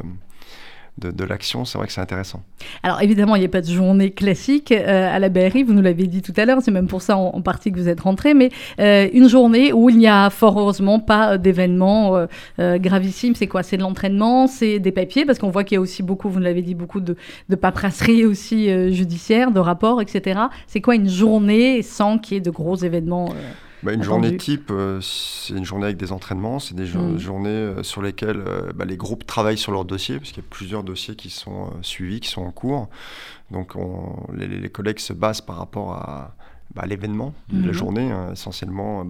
de, l'action, c'est vrai que c'est intéressant. Alors évidemment, il n'y a pas de journée classique euh, à la BRI, vous nous l'avez dit tout à l'heure, c'est même pour ça en, partie que vous êtes rentré, mais euh, une journée où il n'y a fort heureusement pas d'événements euh, gravissimes, c'est quoi? C'est de l'entraînement, c'est des papiers, parce qu'on voit qu'il y a aussi beaucoup, vous nous l'avez dit, beaucoup de, de paperasserie aussi judiciaire, de rapports, etc. C'est quoi une journée sans qu'il y ait de gros événements bah, une journée type, euh, c'est une journée avec des entraînements, c'est des mm. journées euh, sur lesquelles euh, bah, les groupes travaillent sur leurs dossiers, parce qu'il y a plusieurs dossiers qui sont suivis, qui sont en cours. Donc les, collègues se basent par rapport à, bah, l'événement de la mm-hmm. journée, hein, essentiellement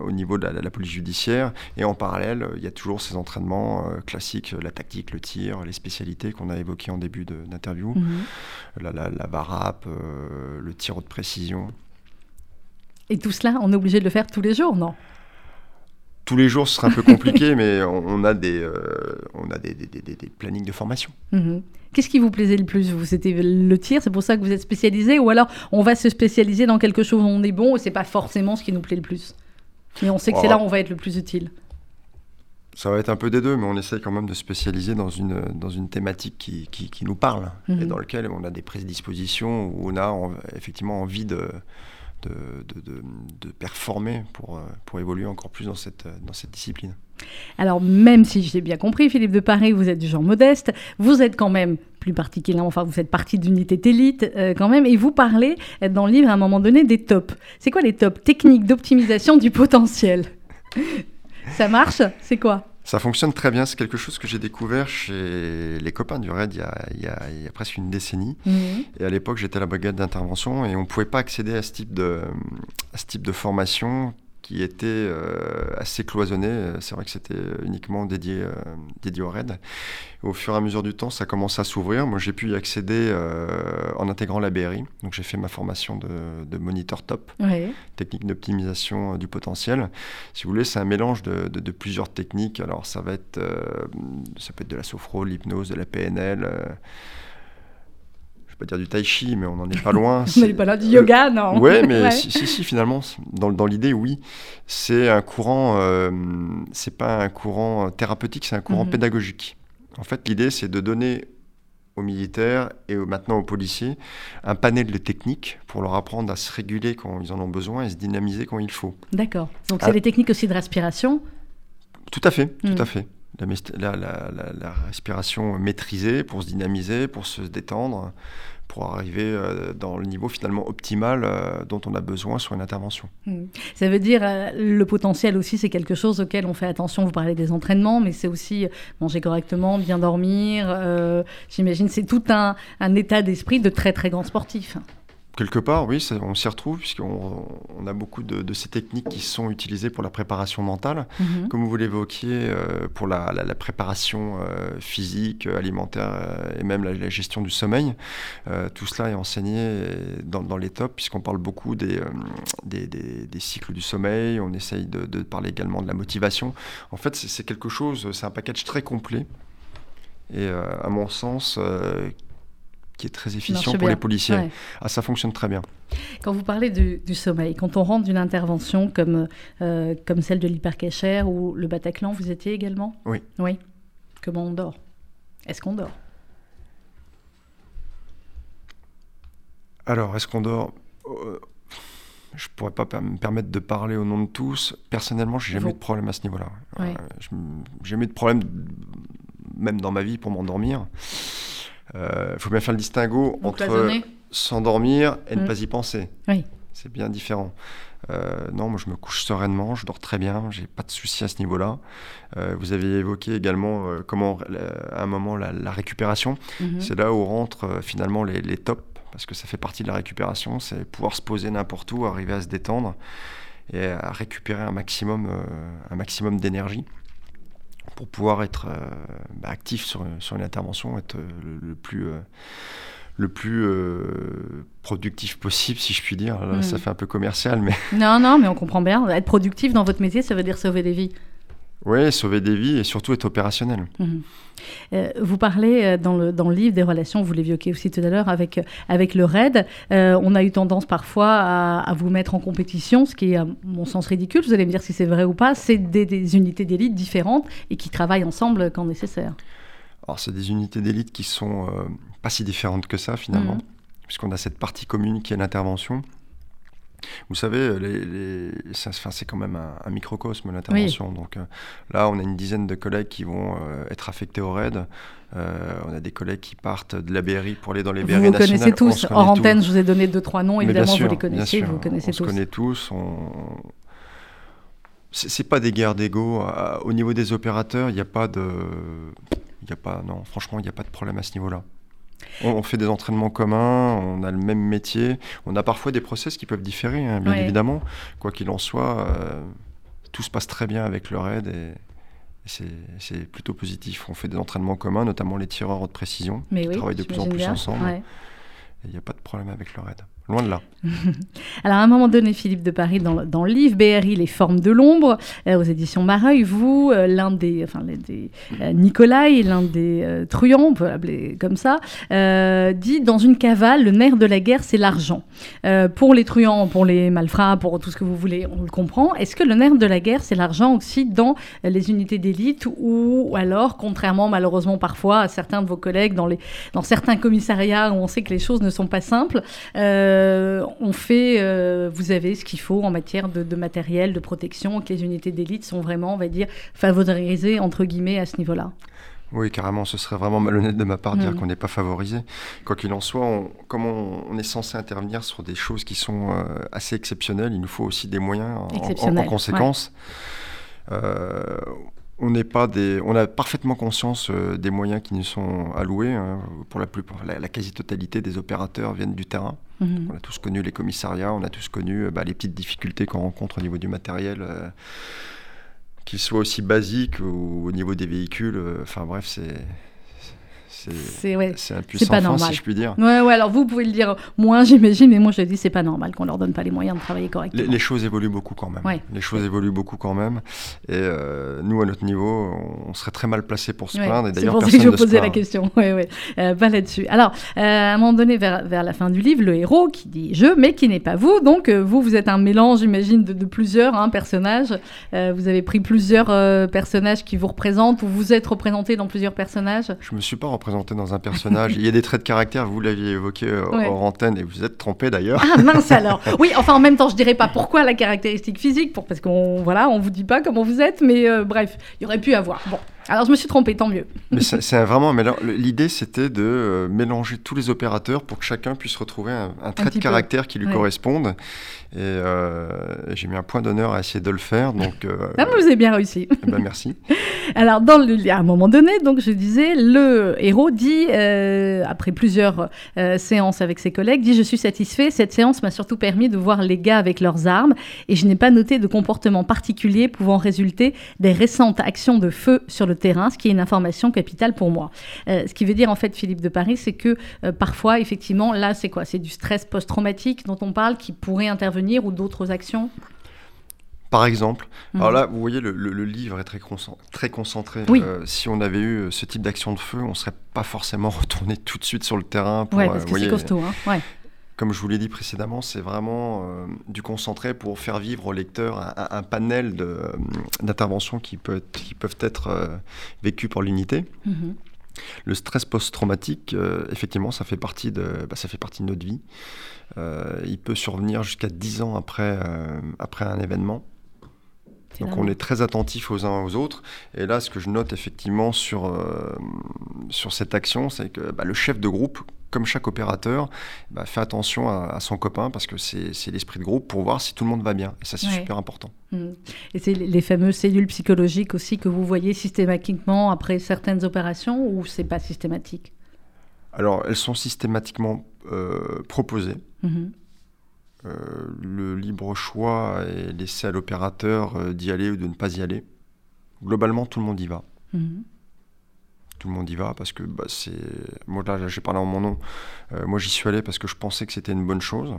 au niveau de la, police judiciaire. Et en parallèle, il y a toujours ces entraînements classiques, la tactique, le tir, les spécialités qu'on a évoquées en début d'interview, mm-hmm. la, la, la, varap, le tir haute précision. Et tout cela, on est obligé de le faire tous les jours, non? Tous les jours, ce serait un peu compliqué, mais on a des, euh, on a des, des, des, plannings de formation. Mhm. Qu'est-ce qui vous plaisait le plus vous? C'était le tir, c'est pour ça que vous êtes spécialisé Ou alors on va se spécialiser dans quelque chose où on est bon et c'est pas forcément ce qui nous plaît le plus? Mais on sait que c'est là où on va être le plus utile. Ça va être un peu des deux, mais on essaye quand même de spécialiser dans une, dans une thématique qui, qui, nous parle et mhm. dans laquelle on a des prédispositions, où on a effectivement envie de de, de, performer pour, euh, pour évoluer encore plus dans cette, dans cette discipline. Alors, même si j'ai bien compris, Philippe de Paris, vous êtes du genre modeste, vous êtes quand même, plus particulièrement, enfin, vous faites partie d'unité d'élite euh, quand même, et vous parlez dans le livre à un moment donné des tops. C'est quoi les tops? Techniques d'optimisation du potentiel. Ça marche? C'est quoi? Ça fonctionne très bien. C'est quelque chose que j'ai découvert chez les copains du RAID il y a, il y a, il y a presque une décennie. Mhm. Et à l'époque, j'étais à la brigade d'intervention et on ne pouvait pas accéder à ce type de, à ce type de formation qui était euh, assez cloisonné. C'est vrai que c'était uniquement dédié, euh, dédié au RAID. Au fur et à mesure du temps, ça commence à s'ouvrir. Moi, j'ai pu y accéder euh, en intégrant la BRI. Donc, j'ai fait ma formation de, moniteur top, technique d'optimisation du potentiel. Si vous voulez, c'est un mélange de, de, plusieurs techniques. Alors, ça va être, ça peut être de la sophro, l'hypnose, de la PNL pas dire du tai chi, mais on n'en est pas loin. on n'est pas là du yoga, non Ouais, mais Si, si, finalement, dans, dans l'idée, oui. C'est un courant, euh, c'est pas un courant thérapeutique, c'est un courant mhm. pédagogique. En fait, l'idée, c'est de donner aux militaires et maintenant aux policiers un panel de techniques pour leur apprendre à se réguler quand ils en ont besoin et se dynamiser quand il faut. D'accord. Donc, c'est ah. des techniques aussi de respiration Tout à fait, tout à fait. La, respiration maîtrisée pour se dynamiser, pour se détendre, pour arriver euh, dans le niveau finalement optimal euh, dont on a besoin sur une intervention. Hmm. Ça veut dire euh, le potentiel aussi, c'est quelque chose auquel on fait attention. Vous parlez des entraînements, mais c'est aussi manger correctement, bien dormir. J'imagine c'est tout un, un état d'esprit de très très grand sportif. Quelque part, oui, on s'y retrouve, puisqu'on on a beaucoup de, ces techniques qui sont utilisées pour la préparation mentale, mhm. comme vous l'évoquiez, euh, pour la, préparation euh, physique, alimentaire euh, et même la, gestion du sommeil. tout cela est enseigné dans, les tops, puisqu'on parle beaucoup des des, cycles du sommeil, on essaye de, de, parler également de la motivation. En fait, c'est quelque chose, c'est un package très complet, et à mon sens, qui est très efficient pour les policiers. Ah, ça fonctionne très bien. Quand vous parlez du, sommeil, quand on rentre d'une intervention comme, euh, comme celle de l'hypercachère ou le Bataclan, vous étiez également? Oui. Oui. Comment on dort? Est-ce qu'on dort? Alors, est-ce qu'on dort? Euh, Je ne pourrais pas me permettre de parler au nom de tous. Personnellement, j'ai jamais eu de problème à ce niveau-là. Euh, j'ai jamais eu de problème, même dans ma vie, pour m'endormir. Il euh, faut bien faire le distinguo entre s'endormir et ne mm. pas y penser. Oui. C'est bien différent. Euh, non, moi je me couche sereinement, je dors très bien, j'ai pas de soucis à ce niveau-là. Euh, vous avez évoqué également comment, à un moment, la, récupération. Mm-hmm. C'est là où rentrent finalement les, les, tops, parce que ça fait partie de la récupération, c'est pouvoir se poser n'importe où, arriver à se détendre et à récupérer un maximum, un maximum d'énergie pour pouvoir être euh, bah, actif sur, sur, une intervention, être euh, le, plus euh, le plus productif possible, si je puis dire. Ça mm. fait un peu commercial, mais... Non, non, mais on comprend bien. Être productif dans votre métier, ça veut dire sauver des vies. Oui, sauver des vies et surtout être opérationnel. Mhm. Euh, vous parlez euh, dans le, dans le livre des relations, vous l'évoquez aussi tout à l'heure avec, euh, avec le RAID. on a eu tendance parfois à, vous mettre en compétition, ce qui est à mon sens ridicule. Vous allez me dire si c'est vrai ou pas. C'est des, unités d'élite différentes et qui travaillent ensemble quand nécessaire. Alors, c'est des unités d'élite qui sont euh, pas si différentes que ça, finalement, Mhm. puisqu'on a cette partie commune qui est l'intervention. Vous savez, les, les- c'est quand même un, un microcosme, l'intervention. Donc euh, là, on a une dizaine de collègues qui vont euh, être affectés au RAID. Euh, on a des collègues qui partent de la BRI pour aller dans les Vous BRI vous nationales. connaissez On tous. tous. antenne, je vous ai donné deux, trois noms. Évidemment, sûr, vous les connaissez, vous connaissez on tous. se connaît tous. On... C'est pas des guerres d'ego. Au niveau des opérateurs, il n'y a pas de, il a pas, non, franchement, il n'y a pas de problème à ce niveau-là. On, on fait des entraînements communs, on a le même métier, on a parfois des process qui peuvent différer, hein, bien Ouais. évidemment. Quoi qu'il en soit, euh, tout se passe très bien avec le RAID et, c'est plutôt positif. On fait des entraînements communs, notamment les tireurs haute précision, Mais qui oui, travaillent de plus en plus bien. ensemble. Ouais. Il n'y a pas de problème avec le RAID. Loin de là. Alors, à un moment donné, Philippe de Paris, dans, le- livre BRI, Les formes de l'ombre, euh, aux éditions Mareuil, vous, euh, l'un des, enfin, des euh, Nicolai, l'un des euh, truands, on peut l'appeler comme ça, dit dans une cavale, le nerf de la guerre, c'est l'argent. Pour les truands, pour les malfrats, pour tout ce que vous voulez, on le comprend. Est-ce que le nerf de la guerre, c'est l'argent aussi dans les unités d'élite ou alors, contrairement malheureusement parfois à certains de vos collègues dans, les, dans certains commissariats où on sait que les choses ne sont pas simples, on fait, euh, vous avez ce qu'il faut en matière de, de matériel, de protection, que les unités d'élite sont vraiment, on va dire, favorisées entre guillemets à ce niveau-là. Oui, carrément, ce serait vraiment malhonnête de ma part de dire Mhm. qu'on n'est pas favorisé. Quoi qu'il en soit, on- comme on, on est censé intervenir sur des choses qui sont euh, assez exceptionnelles, il nous faut aussi des moyens en- en, en, Exceptionnelles, conséquence. Euh, on n'est pas des, on a parfaitement conscience euh, des moyens qui nous sont alloués. hein. Pour la plupart, la, la quasi-totalité des opérateurs viennent du terrain. Mhm. On a tous connu les commissariats, on a tous connu euh, bah, les petites difficultés qu'on rencontre au niveau du matériel, euh, qu'ils soient aussi basiques ou au niveau des véhicules. euh, Enfin bref, c'est c'est ouais. pas fin, normal. si je puis dire. Ouais, ouais, alors vous pouvez le dire moins, j'imagine, mais moi je dis c'est pas normal qu'on leur donne pas les moyens de travailler correctement. les choses évoluent beaucoup quand même. Ouais. Les choses évoluent beaucoup quand même. Et euh, nous, à notre niveau, on serait très mal placé pour se plaindre. Et c'est d'ailleurs, pour ça que personne je ne posais la question. Ouais, ouais. Euh, pas là-dessus. Alors, euh, à un moment donné, vers, vers la fin du livre, le héros qui dit je, mais qui n'est pas vous. Donc, vous, vous êtes un mélange, j'imagine, de, de plusieurs hein, personnages. Vous avez pris plusieurs personnages qui vous représentent ou vous êtes représenté dans plusieurs personnages. Je me suis pas représenté dans un personnage. Il y a des traits de caractère, vous l'aviez évoqué euh, Ouais. hors antenne et vous êtes trompé d'ailleurs. Ah mince alors. Oui, enfin en même temps, je dirais pas pourquoi la caractéristique physique, pour parce qu'on voilà, on vous dit pas comment vous êtes, mais euh, bref, il y aurait pu avoir. Bon, alors je me suis trompée, tant mieux. Mais c'est vraiment. L'idée, c'était de euh, mélanger tous les opérateurs pour que chacun puisse retrouver un, un trait de peu. caractère qui lui Ouais. corresponde. Et euh, j'ai mis un point d'honneur à essayer de le faire. Donc, euh, Ah, vous avez bien réussi. eh ben, merci. Alors, dans le, à un moment donné, donc je disais, le héros dit, euh, après plusieurs séances avec ses collègues, dit Je suis satisfait, cette séance m'a surtout permis de voir les gars avec leurs armes et je n'ai pas noté de comportement particulier pouvant résulter des récentes actions de feu sur le terrain, ce qui est une information capitale pour moi. Euh, ce qui veut dire, en fait, Philippe de Paris, c'est que euh, parfois, effectivement, là, c'est quoi? C'est du stress post-traumatique dont on parle qui pourrait intervenir ou d'autres actions? Par exemple, Mhm. alors là, vous voyez, le, le- le livre est très, concent- très concentré. Oui. Euh, si on avait eu ce type d'action de feu, on ne serait pas forcément retourné tout de suite sur le terrain. Pour, euh, parce que c'est costaud. Hein ouais. Comme je vous l'ai dit précédemment, c'est vraiment euh, du concentré pour faire vivre au lecteur un, panel euh, d'interventions qui, peut être- qui peuvent être euh, vécues par l'unité. Mhm. Le stress post-traumatique, euh, effectivement, ça fait partie de, bah, ça fait partie de notre vie. Il peut survenir jusqu'à 10 ans après, après un événement. Donc on est très attentif aux uns aux autres. Et là, ce que je note effectivement sur, euh, sur cette action, c'est que bah, le chef de groupe, comme chaque opérateur, bah, fait attention à, à son copain parce que c'est l'esprit de groupe pour voir si tout le monde va bien. Et ça, c'est Ouais. super important. Mm. Et c'est les fameuses cellules psychologiques aussi que vous voyez systématiquement après certaines opérations ou c'est pas systématique? Alors, elles sont systématiquement euh, proposées. Mhm. Euh, le libre choix est laissé à l'opérateur euh, d'y aller ou de ne pas y aller. Globalement, tout le monde y va. Mhm. Tout le monde y va parce que bah, c'est. Moi, là, j'ai parlé en mon nom. Euh, moi, j'y suis allé parce que je pensais que c'était une bonne chose.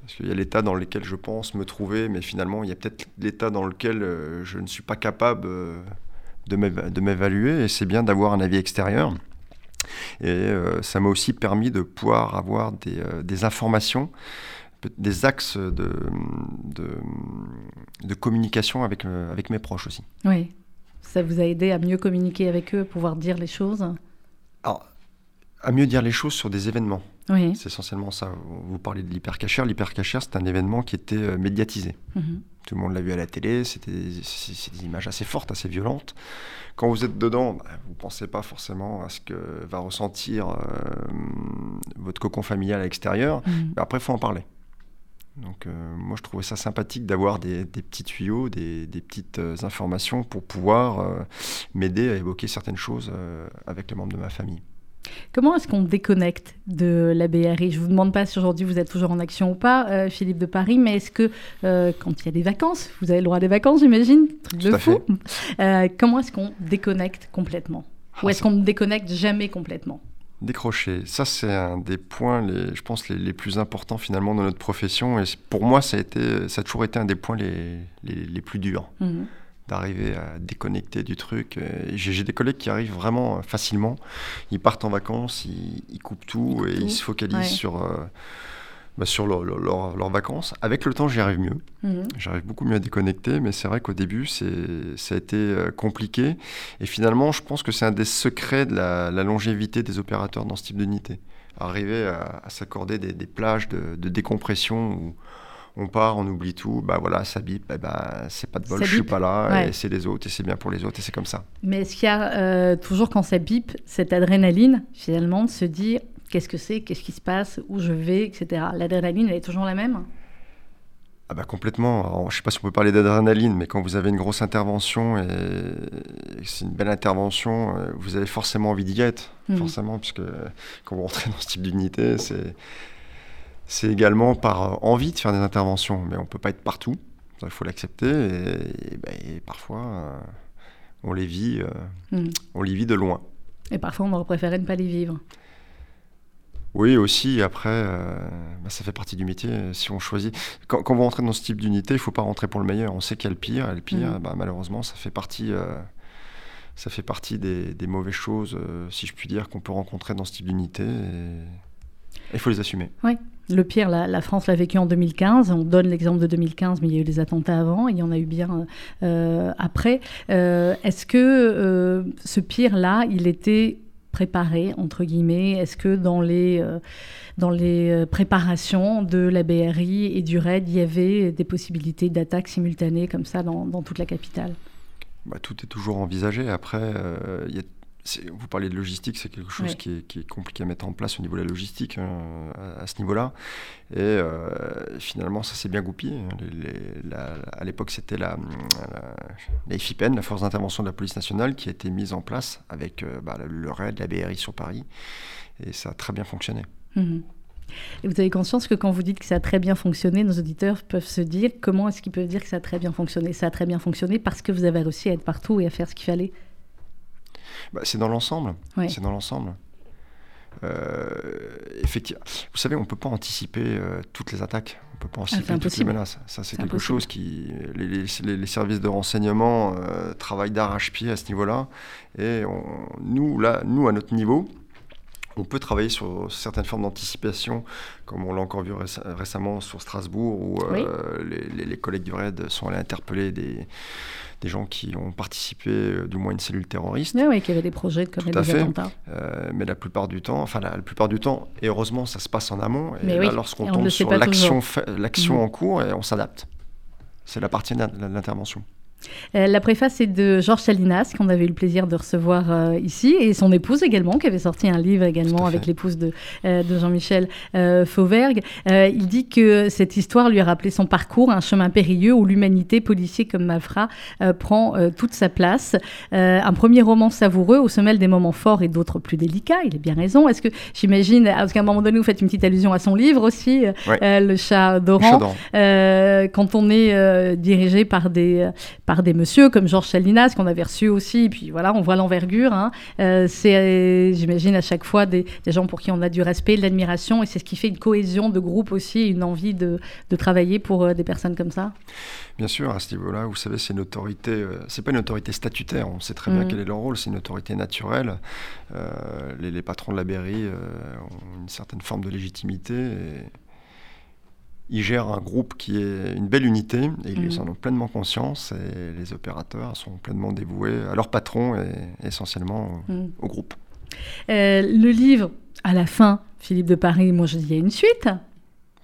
Parce qu'il y a l'état dans lequel je pense me trouver, mais finalement, il y a peut-être l'état dans lequel euh, je ne suis pas capable euh, de m'éva- de m'évaluer. Et c'est bien d'avoir un avis extérieur. Et ça m'a aussi permis de pouvoir avoir des, des informations, des axes de, de, de communication avec, euh, avec mes proches aussi. Oui. Ça vous a aidé à mieux communiquer avec eux, pouvoir dire les choses Alors, à mieux dire les choses sur des événements. Oui. C'est essentiellement ça. Vous parlez de l'hypercachère. L'hypercachère, c'est un événement qui était euh, médiatisé. Mhm. Tout le monde l'a vu à la télé. C'était des images assez fortes, assez violentes. Quand vous êtes dedans, bah, vous ne pensez pas forcément à ce que va ressentir euh, votre cocon familial à l'extérieur. Mhm. Après, il faut en parler. Donc, euh, moi, je trouvais ça sympathique d'avoir des, des petits tuyaux, des, des petites euh, informations pour pouvoir euh, m'aider à évoquer certaines choses avec les membres de ma famille. Comment est-ce qu'on déconnecte de la BRI Je vous demande pas si aujourd'hui vous êtes toujours en action ou pas, Philippe de Paris, mais est-ce que quand il y a des vacances, vous avez le droit à des vacances, j'imagine? Truc de fou. Comment est-ce qu'on déconnecte complètement? Ou Ah, est-ce qu'on ne déconnecte jamais complètement? Décrocher, ça c'est un des points, les, je pense, les, les plus importants finalement dans notre profession. Et pour moi, ça a, été, ça a toujours été un des points les, les, les plus durs, Mhm. d'arriver à déconnecter du truc. J'ai des collègues qui arrivent vraiment facilement. Ils partent en vacances, ils, ils coupent tout coupent et tout. ils se focalisent Ouais. sur, euh, bah, sur leur- leur- leur- leurs vacances. Avec le temps, j'y arrive mieux. Mhm. J'arrive beaucoup mieux à déconnecter, mais c'est vrai qu'au début, ça a été euh, compliqué. Et finalement, je pense que c'est un des secrets de la, la longévité des opérateurs dans ce type d'unité. Arriver à, à s'accorder des, des plages de, de décompression où on part, on oublie tout, bah voilà, ça bip, ben, c'est pas de bol, Ça je suis bip, pas là, ouais. et c'est les autres, et c'est bien pour les autres, et c'est comme ça. Mais est-ce qu'il y a euh, toujours quand ça bip cette adrénaline finalement de se dire qu'est-ce que c'est, qu'est-ce qui se passe, où je vais, etc. L'adrénaline elle est toujours la même? Ah bah complètement. Alors, je sais pas si on peut parler d'adrénaline, mais quand vous avez une grosse intervention et, et que c'est une belle intervention, euh, vous avez forcément envie d'y être, Mhm. forcément, puisque quand vous rentrez dans ce type d'unité, c'est c'est également par euh, envie de faire des interventions, mais on peut pas être partout. Il faut l'accepter et, et bah, et parfois euh, on les vit, euh, Mhm. on les vit de loin. Et parfois on aurait préféré ne pas les vivre. Oui, aussi, après, euh, bah, ça fait partie du métier. Si on choisit. Quand, quand vous rentrez dans ce type d'unité, il ne faut pas rentrer pour le meilleur. On sait qu'il y a le pire, et le pire, Mhm. bah, malheureusement, ça fait partie, euh, ça fait partie des, des mauvaises choses, euh, si je puis dire, qu'on peut rencontrer dans ce type d'unité. Et il faut les assumer. Le pire, la, la France l'a vécu en 2015. On donne l'exemple de 2015, mais il y a eu des attentats avant. Il y en a eu bien euh, après. Euh, Est-ce que euh, ce pire-là, il était préparé, entre guillemets Est-ce que dans les, euh, dans les euh, préparations de la BRI et du RAID, il y avait des possibilités d'attaques simultanées comme ça dans, dans toute la capitale? Bah, tout est toujours envisagé. Après, euh, il y a- vous parlez de logistique, c'est quelque chose qui, est, qui est compliqué à mettre en place au niveau de la logistique, hein, à, à ce niveau-là. Et euh, finalement, ça s'est bien goupillé. hein. Les- les- la- à l'époque, c'était la, la, la FIPEN, la Force d'intervention de la police nationale, qui a été mise en place avec euh, bah, le- le RAID, la BRI sur Paris. Et ça a très bien fonctionné. Mhm. Et vous avez conscience que quand vous dites que ça a très bien fonctionné, nos auditeurs peuvent se dire comment est-ce qu'ils peuvent dire que ça a très bien fonctionné Ça a très bien fonctionné parce que vous avez réussi à être partout et à faire ce qu'il fallait. Bah, c'est dans l'ensemble. C'est dans l'ensemble. Euh, effectivement, vous savez, on ne peut pas anticiper euh, toutes les attaques, on ne peut pas anticiper toutes les menaces. Ça, c'est quelque impossible. chose qui. Les, les- les- les services de renseignement euh, travaillent d'arrache-pied à ce niveau-là. Et on- nous, là, nous, à notre niveau, on peut travailler sur certaines formes d'anticipation, comme on l'a encore vu réce- récemment sur Strasbourg, où euh, les, collègues du RAID sont allés interpeller des, des gens qui ont participé, euh, du moins une cellule terroriste. Oui, oui, qu'il y avait des projets de commettre des fait. attentats. Euh, mais la plupart du temps, enfin la, la plupart du temps, et heureusement ça se passe en amont, et Mais là oui, lorsqu'on tombe sur l'action, Mhm. en cours, et on s'adapte. C'est la partie de l'intervention. Euh, la préface est de Georges Salinas, qu'on avait eu le plaisir de recevoir euh, ici, et son épouse également, qui avait sorti un livre également avec l'épouse de, euh, de Jean-Michel euh, Fauvergue. Il dit que cette histoire lui a rappelé son parcours, un chemin périlleux où l'humanité, policier comme Mafra, prend toute sa place. Un premier roman savoureux au sommet des moments forts et d'autres plus délicats. Il a bien raison. Est-ce que j'imagine, parce qu'à un moment donné, vous faites une petite allusion à son livre aussi, Ouais. Le chat d'Oran. Quand on est dirigé par des, par des messieurs comme Georges Salinas, qu'on avait reçu aussi, et puis voilà, on voit l'envergure. hein. Euh, c'est, j'imagine, à chaque fois des, des gens pour qui on a du respect, de l'admiration, et c'est ce qui fait une cohésion de groupe aussi, une envie de, de travailler pour euh, des personnes comme ça. Bien sûr, à ce niveau-là, vous savez, c'est une autorité, euh, c'est pas une autorité statutaire, on sait très bien Mhm. quel est leur rôle, c'est une autorité naturelle. Euh, les, les patrons de la euh, ont une certaine forme de légitimité. Et ils gèrent un groupe qui est une belle unité, et ils Mhm. en ont pleinement conscience, et les opérateurs sont pleinement dévoués à leur patron et essentiellement au- Mm. au groupe. Euh, le livre, à la fin, Philippe de Paris, moi je dis il y a une suite.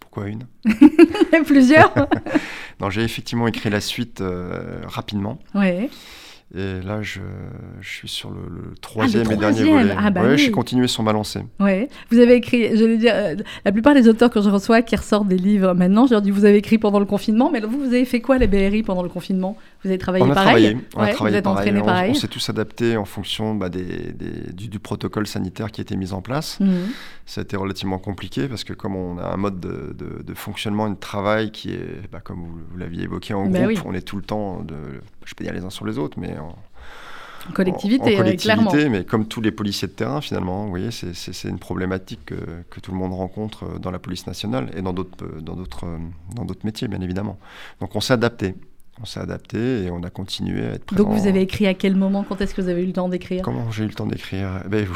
Pourquoi une? Plusieurs Non, j'ai effectivement écrit la suite euh, rapidement. Oui. Et là, je, je suis sur le, le troisième et dernier volet. Ah bah ouais, oui. j'ai continué sur ma lancée. Ouais. Vous avez écrit, je vais dire, euh, la plupart des auteurs que je reçois qui ressortent des livres maintenant, je leur dis vous avez écrit pendant le confinement, mais vous, vous avez fait quoi les BRI pendant le confinement? Vous avez travaillé on a pareil travaillé, on a travaillé vous êtes pareil. entraîné On- pareil On, s'est tous adaptés en fonction bah, des, des- du, du protocole sanitaire qui a été mis en place. Mhm. Ça a été relativement compliqué parce que comme on a un mode de, de- de fonctionnement de travail qui est, bah, comme vous, vous l'aviez évoqué en Bah groupe, oui. on est tout le temps, de, je peux dire les uns sur les autres, mais en, En collectivité, en, en collectivité, clairement. mais comme tous les policiers de terrain finalement, vous voyez, c'est- c'est c'est une problématique que, que tout le monde rencontre euh, dans la police nationale et dans d'autres euh, dans d'autres euh, dans d'autres métiers bien évidemment. Donc on s'est adapté, on s'est adapté et on a continué à être présent. Donc vous avez écrit à quel moment? Quand est-ce que vous avez eu le temps d'écrire? Comment j'ai eu le temps d'écrire? Eh ben,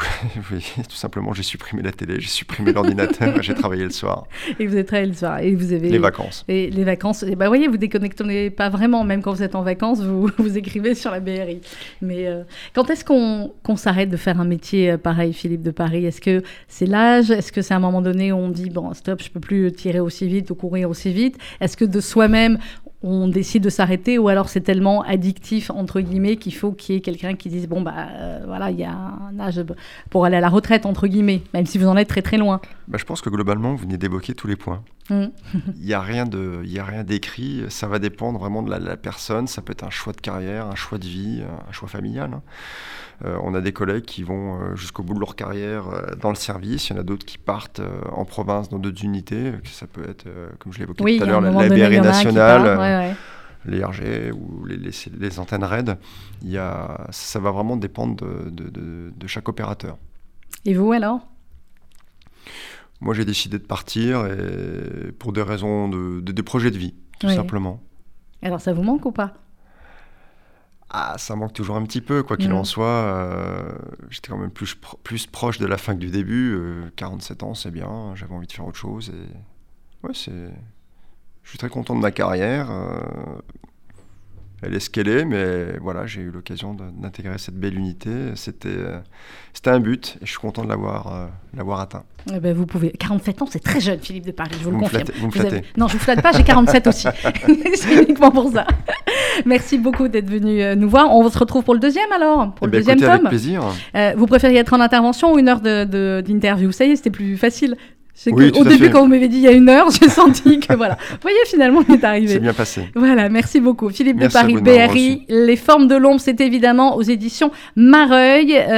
oui, Tout simplement, j'ai supprimé la télé, j'ai supprimé l'ordinateur, j'ai travaillé le soir, Et vous êtes travaillé le soir. Et vous avez les vacances. Et les vacances, et bah voyez, vous déconnectez pas vraiment, même quand vous êtes en vacances, vous, vous écrivez sur la BRI. Mais euh, quand est-ce qu'on s'arrête de faire un métier euh, pareil, Philippe de Paris? Est-ce que c'est l'âge? Est-ce que c'est à un moment donné où on dit, bon, stop, je peux plus tirer aussi vite ou courir aussi vite? Est-ce que de soi-même, on décide de s'arrêter ou alors c'est tellement addictif, entre guillemets, qu'il faut qu'il y ait quelqu'un qui dise, bon, bah euh, voilà, il y a un âge pour aller à la retraite, entre guillemets, même si vous en êtes très très loin. Bah, je pense que globalement, vous venez d'évoquer tous les points. Mm. Il n'y a rien de, il y a rien d'écrit. Ça va dépendre vraiment de la, la personne. Ça peut être un choix de carrière, un choix de vie, un choix familial. hein. Euh, on a des collègues qui vont euh, jusqu'au bout de leur carrière euh, dans le service. Il y en a d'autres qui partent en province dans d'autres unités. Ça peut être, comme je évoqué Oui, tout à l'heure, la, la BRI nationale. part, ouais, ouais. les RG ou les, les, les antennes RAID, il y a, ça va vraiment dépendre de, de- de- de chaque opérateur. Et vous alors? Moi, j'ai décidé de partir et pour des raisons de, de- des projets de vie, tout Oui. simplement. Alors ça vous manque ou pas? Ah, ça manque toujours un petit peu, quoi qu'il en soit. euh, J'étais quand même plus, plus proche de la fin que du début. euh, 47 ans, c'est bien. J'avais envie de faire autre chose. Et... Ouais, c'est... Je suis très content de ma carrière. euh, Elle est ce qu'elle est, mais voilà, j'ai eu l'occasion de- d'intégrer cette belle unité. C'était, euh, c'était un but et je suis content de l'avoir, euh, l'avoir atteint. Eh ben, vous pouvez. 47 ans, c'est très jeune, Philippe de Paris, je vous, Vous le me confirme. flattez- vous me avez- flattez. Non, je vous flatte pas, j'ai 47 aussi. c'est uniquement pour ça. Merci beaucoup d'être venu euh, nous voir. On se retrouve pour le deuxième alors, pour Eh le ben, deuxième écoutez, avec tome. plaisir. Euh, vous préfériez être en intervention ou une heure de- de- d'interview? Ça y est, c'était plus facile. C'est Oui, au début, fait. quand vous m'avez dit il y a une heure, j'ai senti que voilà. Vous voyez, finalement, on est arrivé. C'est bien passé. Voilà, merci beaucoup. Philippe Merci de Paris, BRI, Les formes de l'ombre, c'est évidemment aux éditions Mareuil. Euh,